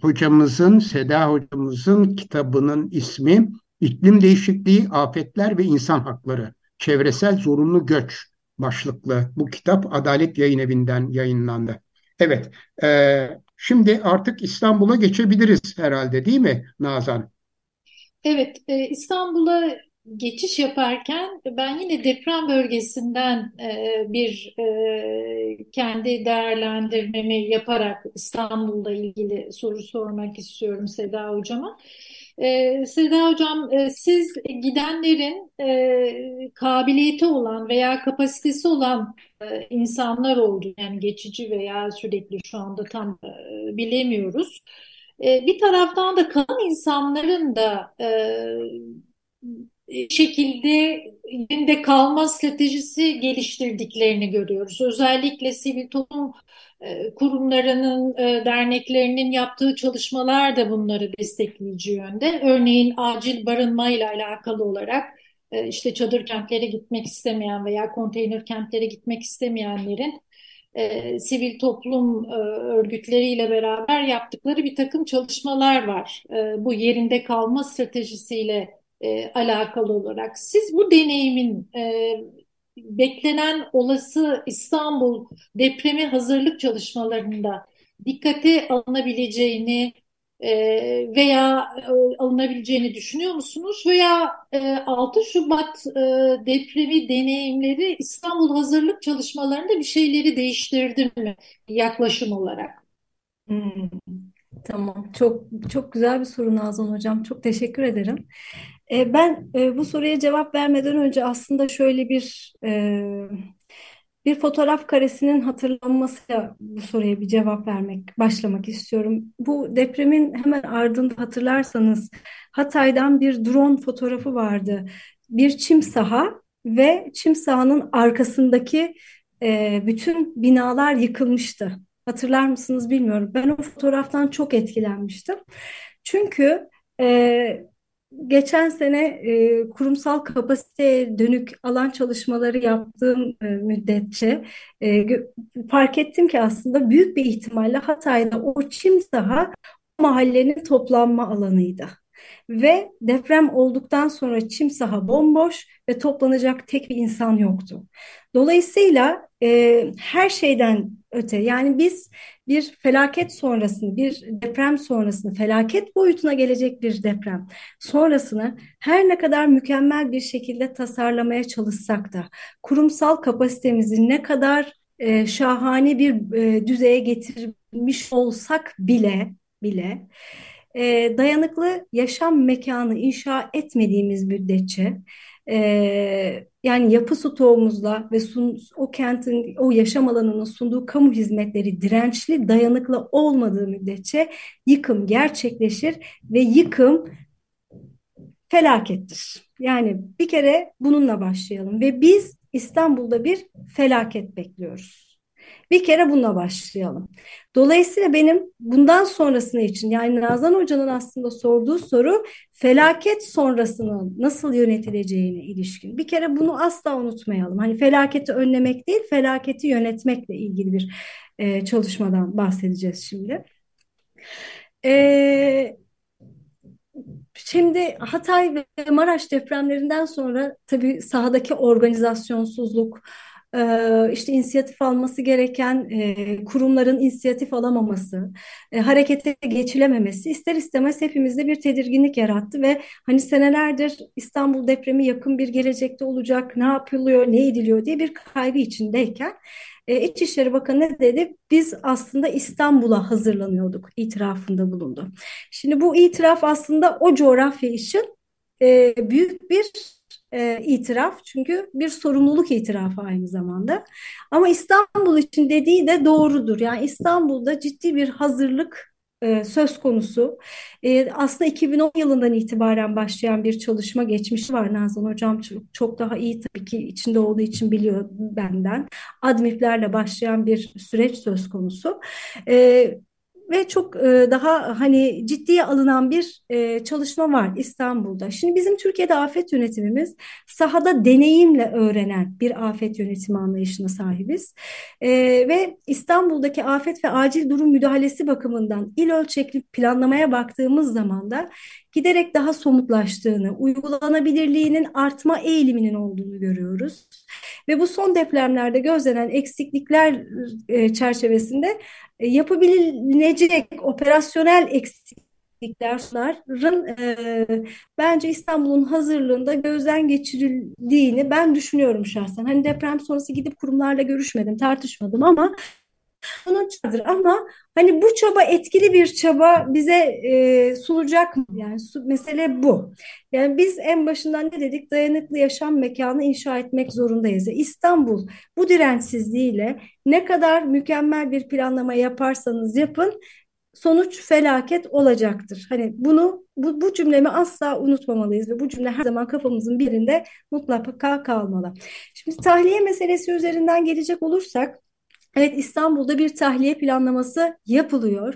Speaker 2: hocamızın, Seda hocamızın kitabının ismi İklim Değişikliği, Afetler ve İnsan Hakları, Çevresel Zorunlu Göç başlıklı bu kitap Adalet Yayın Evi'nden yayınlandı. Evet, e, şimdi artık İstanbul'a geçebiliriz herhalde değil mi Nazan?
Speaker 5: Evet, e, İstanbul'a geçiş yaparken ben yine deprem bölgesinden e, bir e, kendi değerlendirmemi yaparak İstanbul'la ilgili soru sormak istiyorum Seda Hocam'a. Ee, Seda Hocam, e, siz gidenlerin e, kabiliyeti olan veya kapasitesi olan e, insanlar oldu. Yani geçici veya sürekli şu anda tam e, bilemiyoruz. E, bir taraftan da kalan insanların da e, şekilde yerinde kalma stratejisi geliştirdiklerini görüyoruz. Özellikle sivil toplum e, kurumlarının, e, derneklerinin yaptığı çalışmalar da bunları destekleyici yönde. Örneğin acil barınmayla alakalı olarak e, işte çadır kentlere gitmek istemeyen veya konteyner kentlere gitmek istemeyenlerin sivil toplum örgütleriyle beraber yaptıkları bir takım çalışmalar var. bu yerinde kalma stratejisiyle alakalı olarak. Siz bu deneyimin beklenen olası İstanbul depremi hazırlık çalışmalarında dikkate alınabileceğini e, veya e, alınabileceğini düşünüyor musunuz? Veya e, 6 Şubat e, depremi deneyimleri İstanbul hazırlık çalışmalarında bir şeyleri değiştirdi mi yaklaşım olarak?
Speaker 3: Hmm, tamam, çok çok güzel bir soru Nazan Hocam. Çok teşekkür ederim. E, ben e, bu soruya cevap vermeden önce aslında şöyle bir e, bir fotoğraf karesinin hatırlanmasıyla bu soruya bir cevap vermek, başlamak istiyorum. Bu depremin hemen ardında hatırlarsanız Hatay'dan bir drone fotoğrafı vardı. Bir çim saha ve çim sahanın arkasındaki e, bütün binalar yıkılmıştı. Hatırlar mısınız bilmiyorum. Ben o fotoğraftan çok etkilenmiştim. Çünkü e, geçen sene e, kurumsal kapasiteye dönük alan çalışmaları yaptığım e, müddetçe e, fark ettim ki aslında büyük bir ihtimalle Hatay'da o çim saha mahallenin toplanma alanıydı. Ve deprem olduktan sonra çim saha bomboş ve toplanacak tek bir insan yoktu. Dolayısıyla e, her şeyden öte. Yani biz bir felaket sonrasını, bir deprem sonrasını, felaket boyutuna gelecek bir deprem sonrasını her ne kadar mükemmel bir şekilde tasarlamaya çalışsak da kurumsal kapasitemizi ne kadar e, şahane bir e, düzeye getirmiş olsak bile bile e, dayanıklı yaşam mekanı inşa etmediğimiz müddetçe e, yani yapı stoğumuzla ve sun, o kentin, o yaşam alanının sunduğu kamu hizmetleri dirençli, dayanıklı olmadığı müddetçe yıkım gerçekleşir ve yıkım felakettir. Yani bir kere bununla başlayalım ve biz İstanbul'da bir felaket bekliyoruz. Bir kere bununla başlayalım. Dolayısıyla benim bundan sonrasını için yani Nazan Hoca'nın aslında sorduğu soru felaket sonrasının nasıl yönetileceğine ilişkin. Bir kere bunu asla unutmayalım. Hani felaketi önlemek değil, felaketi yönetmekle ilgili bir e, çalışmadan bahsedeceğiz şimdi. E, Şimdi Hatay ve Maraş depremlerinden sonra tabii sahadaki organizasyonsuzluk, e, işte inisiyatif alması gereken e, kurumların inisiyatif alamaması, e, harekete geçilememesi ister istemez hepimizde bir tedirginlik yarattı ve hani senelerdir İstanbul depremi yakın bir gelecekte olacak, ne yapılıyor, ne ediliyor diye bir kaygı içindeyken İçişleri Bakanı ne dedi? Biz aslında İstanbul'a hazırlanıyorduk itirafında bulundu. Şimdi bu itiraf aslında o coğrafya için büyük bir e, itiraf çünkü bir sorumluluk itirafı aynı zamanda. Ama İstanbul için dediği de doğrudur. Yani İstanbul'da ciddi bir hazırlık e, söz konusu. E, aslında 2010 yılından itibaren başlayan bir çalışma geçmişi var Nazan Hocam çok, çok daha iyi tabii ki içinde olduğu için biliyor benden. Admiplerle başlayan bir süreç söz konusu. E, ve çok e, daha hani ciddiye alınan bir e, çalışma var İstanbul'da. Şimdi bizim Türkiye'de afet yönetimimiz sahada deneyimle öğrenen bir afet yönetimi anlayışına sahibiz. E, ve İstanbul'daki afet ve acil durum müdahalesi bakımından il ölçekli planlamaya baktığımız zaman da giderek daha somutlaştığını, uygulanabilirliğinin artma eğiliminin olduğunu görüyoruz. Ve bu son depremlerde gözlenen eksiklikler e, çerçevesinde e, yapılabilecek operasyonel eksikliklerin e, bence İstanbul'un hazırlığında gözden geçirildiğini ben düşünüyorum şahsen. Hani deprem sonrası gidip kurumlarla görüşmedim, tartışmadım ama bunun çadır ama hani bu çaba etkili bir çaba bize e, sunacak mı? Yani su, mesele bu. Yani biz en başından ne dedik? Dayanıklı yaşam mekanı inşa etmek zorundayız. İstanbul bu dirençsizliğiyle ne kadar mükemmel bir planlama yaparsanız yapın sonuç felaket olacaktır. Hani bunu bu, bu cümlemi asla unutmamalıyız ve bu cümle her zaman kafamızın birinde mutlaka kalmalı. Şimdi tahliye meselesi üzerinden gelecek olursak Evet İstanbul'da bir tahliye planlaması yapılıyor.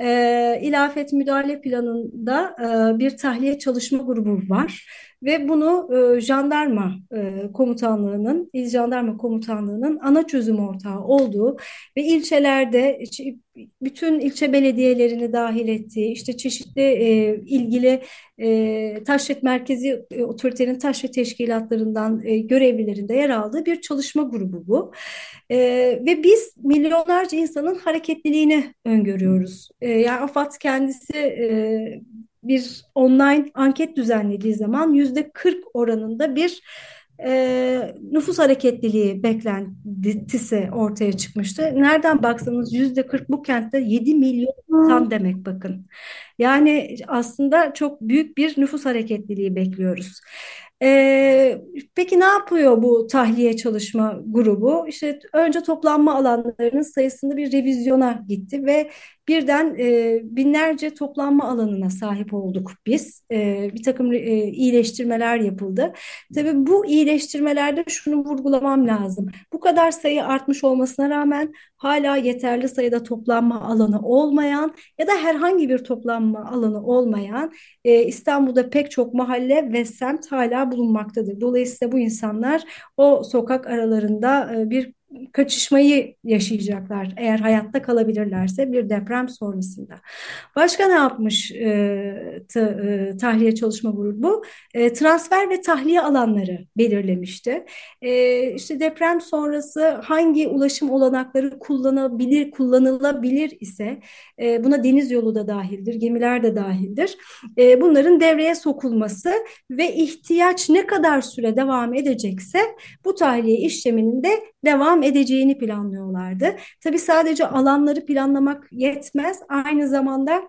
Speaker 3: E, İlafet müdahale planında e, bir tahliye çalışma grubu var ve bunu e, jandarma e, komutanlığının, il jandarma komutanlığının ana çözüm ortağı olduğu ve ilçelerde bütün ilçe belediyelerini dahil ettiği, işte çeşitli e, ilgili e, taşret merkezi e, otoritenin taşret teşkilatlarından e, görevlilerinde yer aldığı bir çalışma grubu bu. E, ve biz milyonlarca insanın hareketliliğini öngörüyoruz. E, yani AFAD kendisi e, bir online anket düzenlediği zaman yüzde 40 oranında bir e, nüfus hareketliliği beklentisi ortaya çıkmıştı. Nereden baksanız yüzde 40 bu kentte 7 milyon insan demek bakın. Yani aslında çok büyük bir nüfus hareketliliği bekliyoruz. Ee, peki ne yapıyor bu tahliye çalışma grubu? İşte önce toplanma alanlarının sayısında bir revizyona gitti ve birden e, binlerce toplanma alanına sahip olduk biz. E, bir takım e, iyileştirmeler yapıldı. Tabii bu iyileştirmelerde şunu vurgulamam lazım. Bu kadar sayı artmış olmasına rağmen hala yeterli sayıda toplanma alanı olmayan ya da herhangi bir toplanma alanı olmayan e, İstanbul'da pek çok mahalle ve semt hala bulunmaktadır. Dolayısıyla bu insanlar o sokak aralarında e, bir kaçışmayı yaşayacaklar eğer hayatta kalabilirlerse bir deprem sonrasında. Başka ne yapmış e, t, e, tahliye çalışma grubu? E, transfer ve tahliye alanları belirlemişti. E, işte deprem sonrası hangi ulaşım olanakları kullanabilir, kullanılabilir ise e, buna deniz yolu da dahildir, gemiler de dahildir. E, bunların devreye sokulması ve ihtiyaç ne kadar süre devam edecekse bu tahliye işleminin de devam edeceğini planlıyorlardı. Tabii sadece alanları planlamak yetmez. Aynı zamanda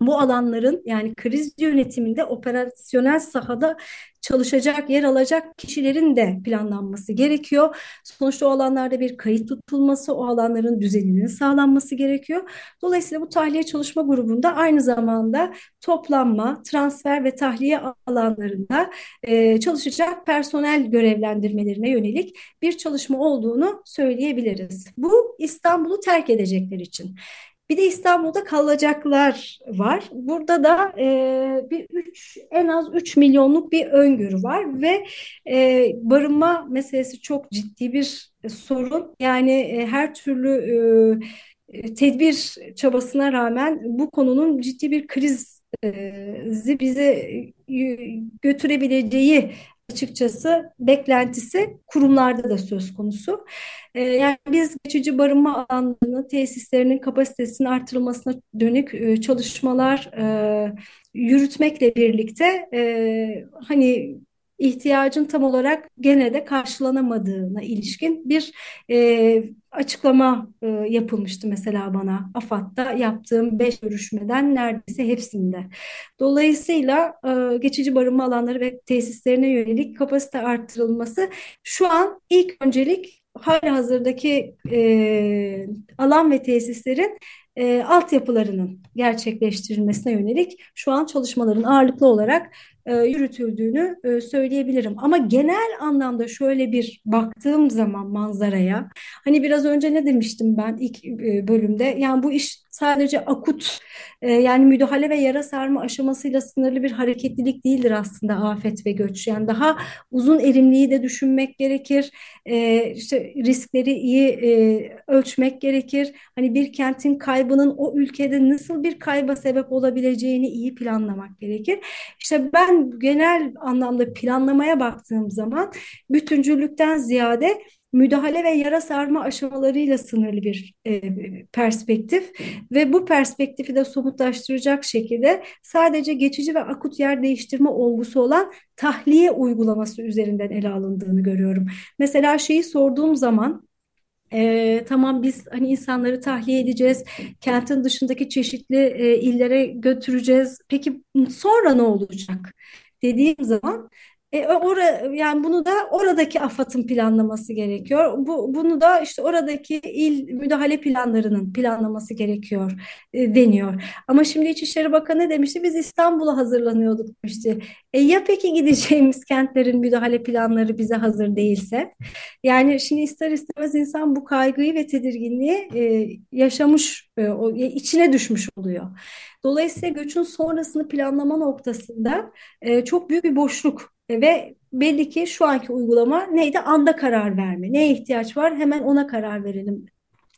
Speaker 3: bu alanların yani kriz yönetiminde operasyonel sahada çalışacak, yer alacak kişilerin de planlanması gerekiyor. Sonuçta o alanlarda bir kayıt tutulması, o alanların düzeninin sağlanması gerekiyor. Dolayısıyla bu tahliye çalışma grubunda aynı zamanda toplanma, transfer ve tahliye alanlarında e, çalışacak personel görevlendirmelerine yönelik bir çalışma olduğunu söyleyebiliriz. Bu İstanbul'u terk edecekler için. Bir de İstanbul'da kalacaklar var. Burada da e, bir üç, en az 3 milyonluk bir öngörü var ve e, barınma meselesi çok ciddi bir sorun. Yani e, her türlü e, tedbir çabasına rağmen bu konunun ciddi bir kriz bize götürebileceği açıkçası beklentisi kurumlarda da söz konusu. Ee, yani biz geçici barınma alanlarının tesislerinin kapasitesinin artırılmasına dönük e, çalışmalar e, yürütmekle birlikte e, hani ihtiyacın tam olarak gene de karşılanamadığına ilişkin bir e, açıklama e, yapılmıştı mesela bana AFAD'da yaptığım beş görüşmeden neredeyse hepsinde. Dolayısıyla e, geçici barınma alanları ve tesislerine yönelik kapasite arttırılması şu an ilk öncelik hali hazırdaki e, alan ve tesislerin e, altyapılarının gerçekleştirilmesine yönelik şu an çalışmaların ağırlıklı olarak e, yürütüldüğünü e, söyleyebilirim. Ama genel anlamda şöyle bir baktığım zaman manzaraya, hani biraz önce ne demiştim ben ilk e, bölümde, yani bu iş sadece akut e, yani müdahale ve yara sarma aşamasıyla sınırlı bir hareketlilik değildir aslında afet ve göç. Yani daha uzun erimliği de düşünmek gerekir. E, işte riskleri iyi e, ölçmek gerekir. Hani bir kentin kaybının o ülkede nasıl bir kayba sebep olabileceğini iyi planlamak gerekir. İşte ben genel anlamda planlamaya baktığım zaman bütüncüllükten ziyade müdahale ve yara sarma aşamalarıyla sınırlı bir e, perspektif ve bu perspektifi de somutlaştıracak şekilde sadece geçici ve akut yer değiştirme olgusu olan tahliye uygulaması üzerinden ele alındığını görüyorum. Mesela şeyi sorduğum zaman e, tamam biz hani insanları tahliye edeceğiz, kentin dışındaki çeşitli e, illere götüreceğiz. Peki sonra ne olacak? Dediğim zaman e, ora, yani bunu da oradaki AFAD'ın planlaması gerekiyor. Bu, bunu da işte oradaki il müdahale planlarının planlaması gerekiyor e, deniyor. Ama şimdi İçişleri Bakanı demişti? Biz İstanbul'a hazırlanıyorduk demişti. E, ya peki gideceğimiz kentlerin müdahale planları bize hazır değilse? Yani şimdi ister istemez insan bu kaygıyı ve tedirginliği e, yaşamış, e, içine düşmüş oluyor. Dolayısıyla göçün sonrasını planlama noktasında e, çok büyük bir boşluk ve belli ki şu anki uygulama neydi? Anda karar verme. Neye ihtiyaç var? Hemen ona karar verelim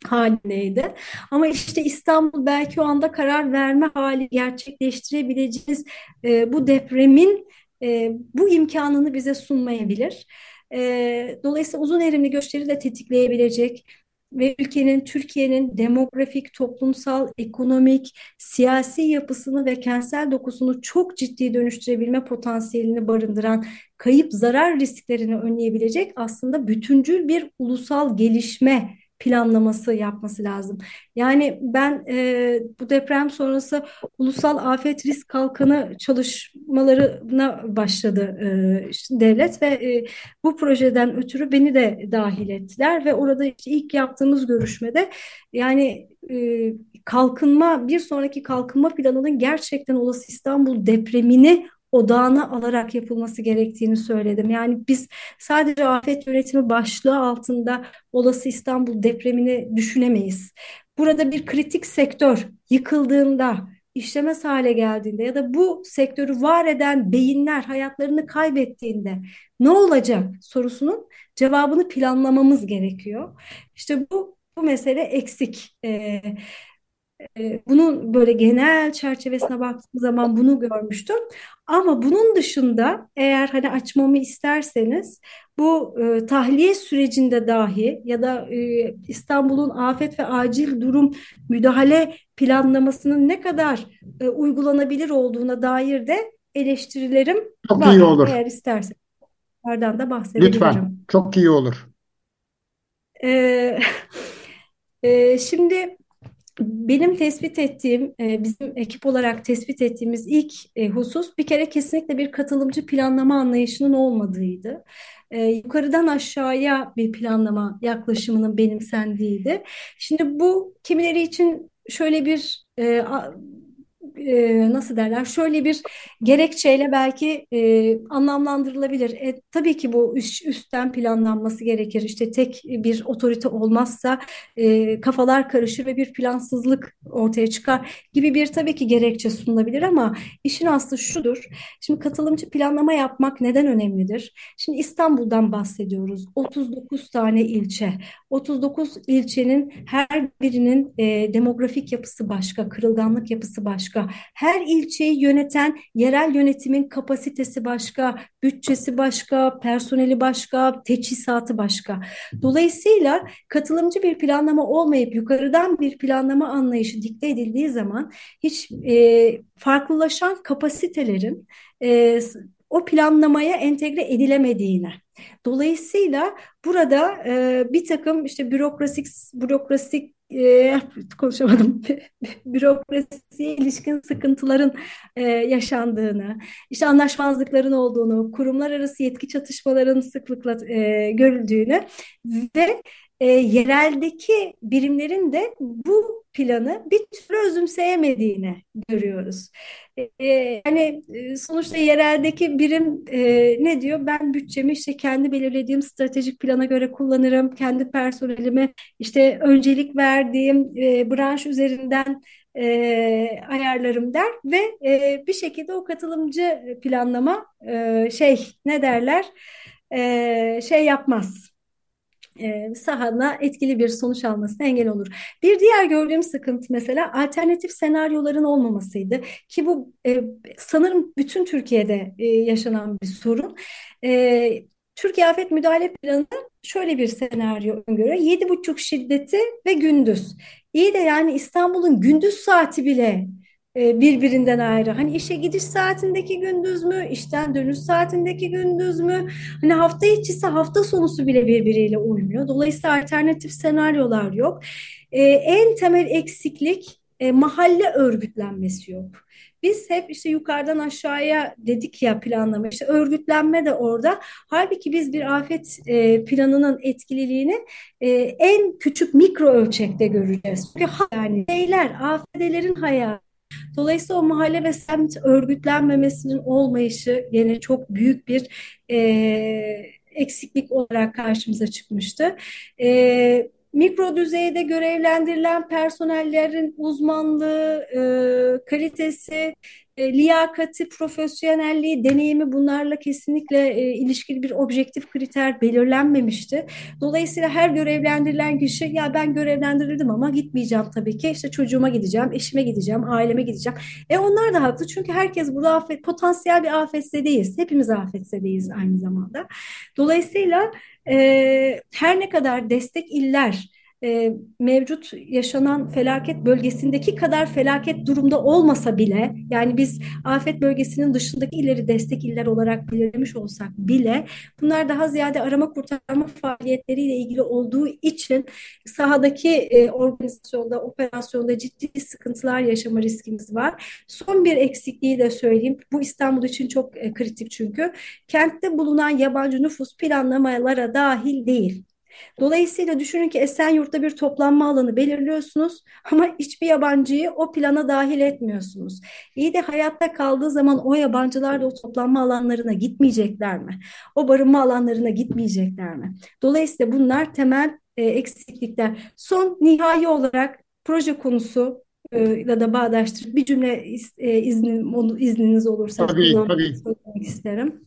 Speaker 3: halindeydi. Ama işte İstanbul belki o anda karar verme hali gerçekleştirebileceğiz e, bu depremin e, bu imkanını bize sunmayabilir. E, dolayısıyla uzun erimli göçleri de tetikleyebilecek ve ülkenin, Türkiye'nin demografik, toplumsal, ekonomik, siyasi yapısını ve kentsel dokusunu çok ciddi dönüştürebilme potansiyelini barındıran kayıp zarar risklerini önleyebilecek aslında bütüncül bir ulusal gelişme planlaması yapması lazım. Yani ben e, bu deprem sonrası ulusal afet risk kalkanı çalışmalarına başladı e, devlet ve e, bu projeden ötürü beni de dahil ettiler ve orada işte ilk yaptığımız görüşmede yani e, kalkınma bir sonraki kalkınma planının gerçekten olası İstanbul depremini odağına alarak yapılması gerektiğini söyledim. Yani biz sadece afet yönetimi başlığı altında olası İstanbul depremini düşünemeyiz. Burada bir kritik sektör yıkıldığında, işlemez hale geldiğinde ya da bu sektörü var eden beyinler hayatlarını kaybettiğinde ne olacak sorusunun cevabını planlamamız gerekiyor. İşte bu bu mesele eksik. Ee, bunun böyle genel çerçevesine baktığım zaman bunu görmüştüm. Ama bunun dışında eğer hani açmamı isterseniz bu e, tahliye sürecinde dahi ya da e, İstanbul'un afet ve acil durum müdahale planlamasının ne kadar e, uygulanabilir olduğuna dair de eleştirilerim
Speaker 2: Çok
Speaker 3: var.
Speaker 2: iyi olur.
Speaker 3: Eğer isterseniz bunlardan da bahsedebilirim.
Speaker 2: Lütfen. Çok iyi olur.
Speaker 3: E, e, şimdi benim tespit ettiğim, e, bizim ekip olarak tespit ettiğimiz ilk e, husus bir kere kesinlikle bir katılımcı planlama anlayışının olmadığıydı. E, yukarıdan aşağıya bir planlama yaklaşımının benimsendiğiydi. Şimdi bu kimileri için şöyle bir e, nasıl derler şöyle bir gerekçeyle belki e, anlamlandırılabilir. E, tabii ki bu üst, üstten planlanması gerekir. İşte tek bir otorite olmazsa e, kafalar karışır ve bir plansızlık ortaya çıkar gibi bir tabii ki gerekçe sunulabilir ama işin aslı şudur. Şimdi katılımcı planlama yapmak neden önemlidir? Şimdi İstanbul'dan bahsediyoruz. 39 tane ilçe. 39 ilçenin her birinin e, demografik yapısı başka, kırılganlık yapısı başka. Her ilçeyi yöneten yerel yönetimin kapasitesi başka, bütçesi başka, personeli başka, teçhizatı başka. Dolayısıyla katılımcı bir planlama olmayıp yukarıdan bir planlama anlayışı dikte edildiği zaman hiç e, farklılaşan kapasitelerin e, o planlamaya entegre edilemediğine. Dolayısıyla burada e, bir takım işte bürokrasik bürokrasik e, konuşamadım. Bürokrasiye ilişkin sıkıntıların e, yaşandığını, işte anlaşmazlıkların olduğunu, kurumlar arası yetki çatışmaların sıklıkla e, görüldüğünü ve e, yereldeki birimlerin de bu planı bir türlü özümseyemediğini görüyoruz. E, yani e, sonuçta yereldeki birim e, ne diyor? Ben bütçemi işte kendi belirlediğim stratejik plana göre kullanırım. Kendi personelime işte öncelik verdiğim e, branş üzerinden e, ayarlarım der ve e, bir şekilde o katılımcı planlama e, şey ne derler e, şey yapmaz e, sahada etkili bir sonuç almasına engel olur. Bir diğer gördüğüm sıkıntı mesela alternatif senaryoların olmamasıydı ki bu e, sanırım bütün Türkiye'de e, yaşanan bir sorun. E, Türkiye Afet Müdahale Planı şöyle bir senaryo öngörüyor. Yedi buçuk şiddeti ve gündüz. İyi de yani İstanbul'un gündüz saati bile birbirinden ayrı. Hani işe gidiş saatindeki gündüz mü, işten dönüş saatindeki gündüz mü? Hani hafta içisi hafta sonusu bile birbiriyle uymuyor. Dolayısıyla alternatif senaryolar yok. E, en temel eksiklik e, mahalle örgütlenmesi yok. Biz hep işte yukarıdan aşağıya dedik ya planlama, işte örgütlenme de orada. Halbuki biz bir afet e, planının etkililiğini e, en küçük mikro ölçekte göreceğiz. Çünkü yani şeyler, afetlerin hayatı Dolayısıyla o mahalle ve semt örgütlenmemesinin olmayışı yine çok büyük bir e, eksiklik olarak karşımıza çıkmıştı. E, mikro düzeyde görevlendirilen personellerin uzmanlığı, e, kalitesi, e, liyakati, profesyonelliği, deneyimi bunlarla kesinlikle e, ilişkili bir objektif kriter belirlenmemişti. Dolayısıyla her görevlendirilen kişi ya ben görevlendirildim ama gitmeyeceğim tabii ki. İşte çocuğuma gideceğim, eşime gideceğim, aileme gideceğim. E onlar da haklı çünkü herkes burada afet, potansiyel bir afetzedeyiz. Hepimiz afetzedeyiz aynı zamanda. Dolayısıyla e, her ne kadar destek iller e, mevcut yaşanan felaket bölgesindeki kadar felaket durumda olmasa bile yani biz afet bölgesinin dışındaki illeri destek iller olarak belirlemiş olsak bile bunlar daha ziyade arama kurtarma faaliyetleriyle ilgili olduğu için sahadaki e, organizasyonda, operasyonda ciddi sıkıntılar yaşama riskimiz var. Son bir eksikliği de söyleyeyim. Bu İstanbul için çok e, kritik çünkü. Kentte bulunan yabancı nüfus planlamalara dahil değil. Dolayısıyla düşünün ki Esenyurt'ta bir toplanma alanı belirliyorsunuz ama hiçbir yabancıyı o plana dahil etmiyorsunuz. İyi de hayatta kaldığı zaman o yabancılar da o toplanma alanlarına gitmeyecekler mi? O barınma alanlarına gitmeyecekler mi? Dolayısıyla bunlar temel e, eksiklikler. Son nihai olarak proje konusu ile de bağdaştırıp bir cümle e, iznin, izniniz olursa
Speaker 2: tabii, tabii.
Speaker 3: isterim.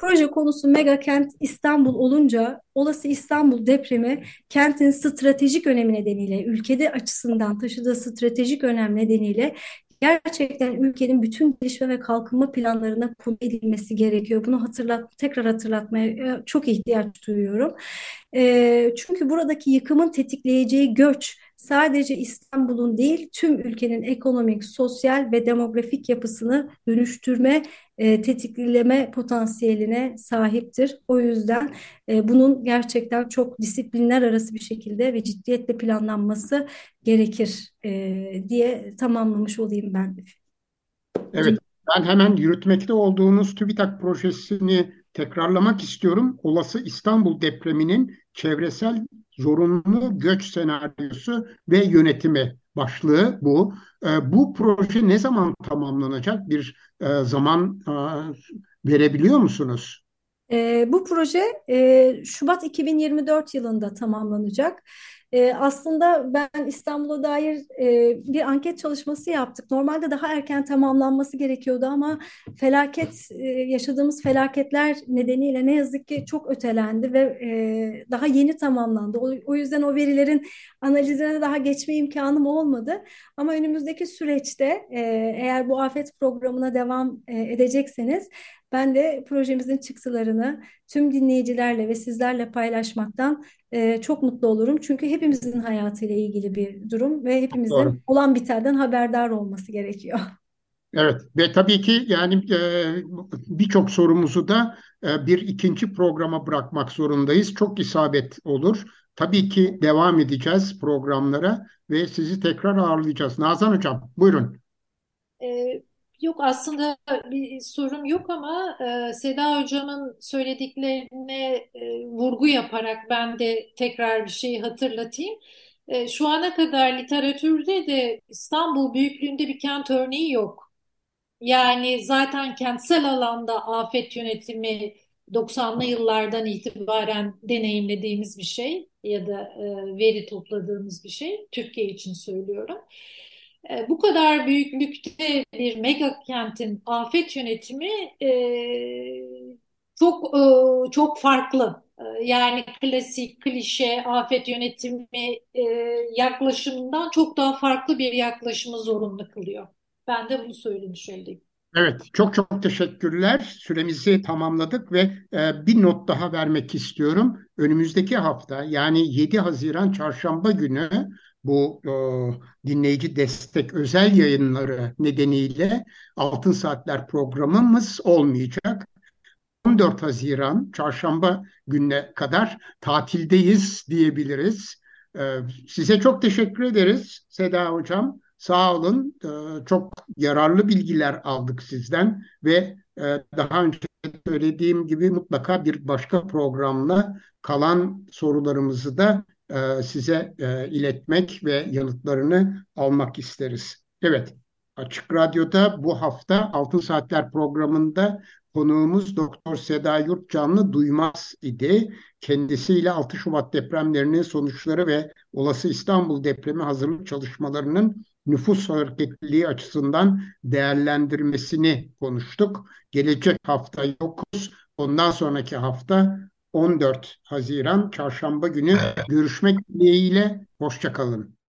Speaker 3: Proje konusu mega kent İstanbul olunca olası İstanbul depremi kentin stratejik önemi nedeniyle ülkede açısından taşıdığı stratejik önem nedeniyle gerçekten ülkenin bütün gelişme ve kalkınma planlarına konu edilmesi gerekiyor. Bunu hatırlat, tekrar hatırlatmaya e, çok ihtiyaç duyuyorum. E, çünkü buradaki yıkımın tetikleyeceği göç sadece İstanbul'un değil tüm ülkenin ekonomik, sosyal ve demografik yapısını dönüştürme, e, tetikleme potansiyeline sahiptir. O yüzden e, bunun gerçekten çok disiplinler arası bir şekilde ve ciddiyetle planlanması gerekir e, diye tamamlamış olayım ben.
Speaker 2: Evet, ben hemen yürütmekte olduğunuz TÜBİTAK projesini tekrarlamak istiyorum. Olası İstanbul depreminin çevresel zorunlu göç senaryosu ve yönetimi başlığı bu. E, bu proje ne zaman tamamlanacak? Bir e, zaman e, verebiliyor musunuz?
Speaker 3: E, bu proje e, Şubat 2024 yılında tamamlanacak. E, aslında ben İstanbul'a dair e, bir anket çalışması yaptık. Normalde daha erken tamamlanması gerekiyordu ama felaket e, yaşadığımız felaketler nedeniyle ne yazık ki çok ötelendi ve e, daha yeni tamamlandı. O, o yüzden o verilerin analizine daha geçme imkanım olmadı. Ama önümüzdeki süreçte e, eğer bu afet programına devam e, edecekseniz ben de projemizin çıktılarını tüm dinleyicilerle ve sizlerle paylaşmaktan e, çok mutlu olurum. Çünkü hepimizin hayatıyla ilgili bir durum ve hepimizin Doğru. olan bitenden haberdar olması gerekiyor.
Speaker 2: Evet ve tabii ki yani e, birçok sorumuzu da e, bir ikinci programa bırakmak zorundayız. Çok isabet olur. Tabii ki devam edeceğiz programlara ve sizi tekrar ağırlayacağız. Nazan Hocam buyurun.
Speaker 5: Ee, Yok aslında bir sorun yok ama e, Seda Hocam'ın söylediklerine e, vurgu yaparak ben de tekrar bir şey hatırlatayım. E, şu ana kadar literatürde de İstanbul büyüklüğünde bir kent örneği yok. Yani zaten kentsel alanda afet yönetimi 90'lı yıllardan itibaren deneyimlediğimiz bir şey ya da e, veri topladığımız bir şey. Türkiye için söylüyorum. E, bu kadar büyüklükte bir mega kentin afet yönetimi e, çok e, çok farklı. Yani klasik, klişe afet yönetimi yaklaşımından çok daha farklı bir yaklaşımı zorunlu kılıyor. Ben de bunu söylemiş olayım.
Speaker 2: Evet, çok çok teşekkürler. Süremizi tamamladık ve e, bir not daha vermek istiyorum. Önümüzdeki hafta yani 7 Haziran Çarşamba günü bu e, dinleyici destek özel yayınları nedeniyle Altın Saatler programımız olmayacak. 14 Haziran çarşamba gününe kadar tatildeyiz diyebiliriz. E, size çok teşekkür ederiz Seda Hocam. Sağ olun. E, çok yararlı bilgiler aldık sizden ve e, daha önce söylediğim gibi mutlaka bir başka programla kalan sorularımızı da e, size e, iletmek ve yanıtlarını almak isteriz. Evet, Açık Radyo'da bu hafta Altın Saatler programında konuğumuz Doktor Seda Yurt Canlı Duymaz idi. Kendisiyle 6 Şubat depremlerinin sonuçları ve olası İstanbul depremi hazırlık çalışmalarının nüfus hareketliliği açısından değerlendirmesini konuştuk. Gelecek hafta yokuz. Ondan sonraki hafta 14 Haziran Çarşamba günü görüşmek dileğiyle. Hoşçakalın.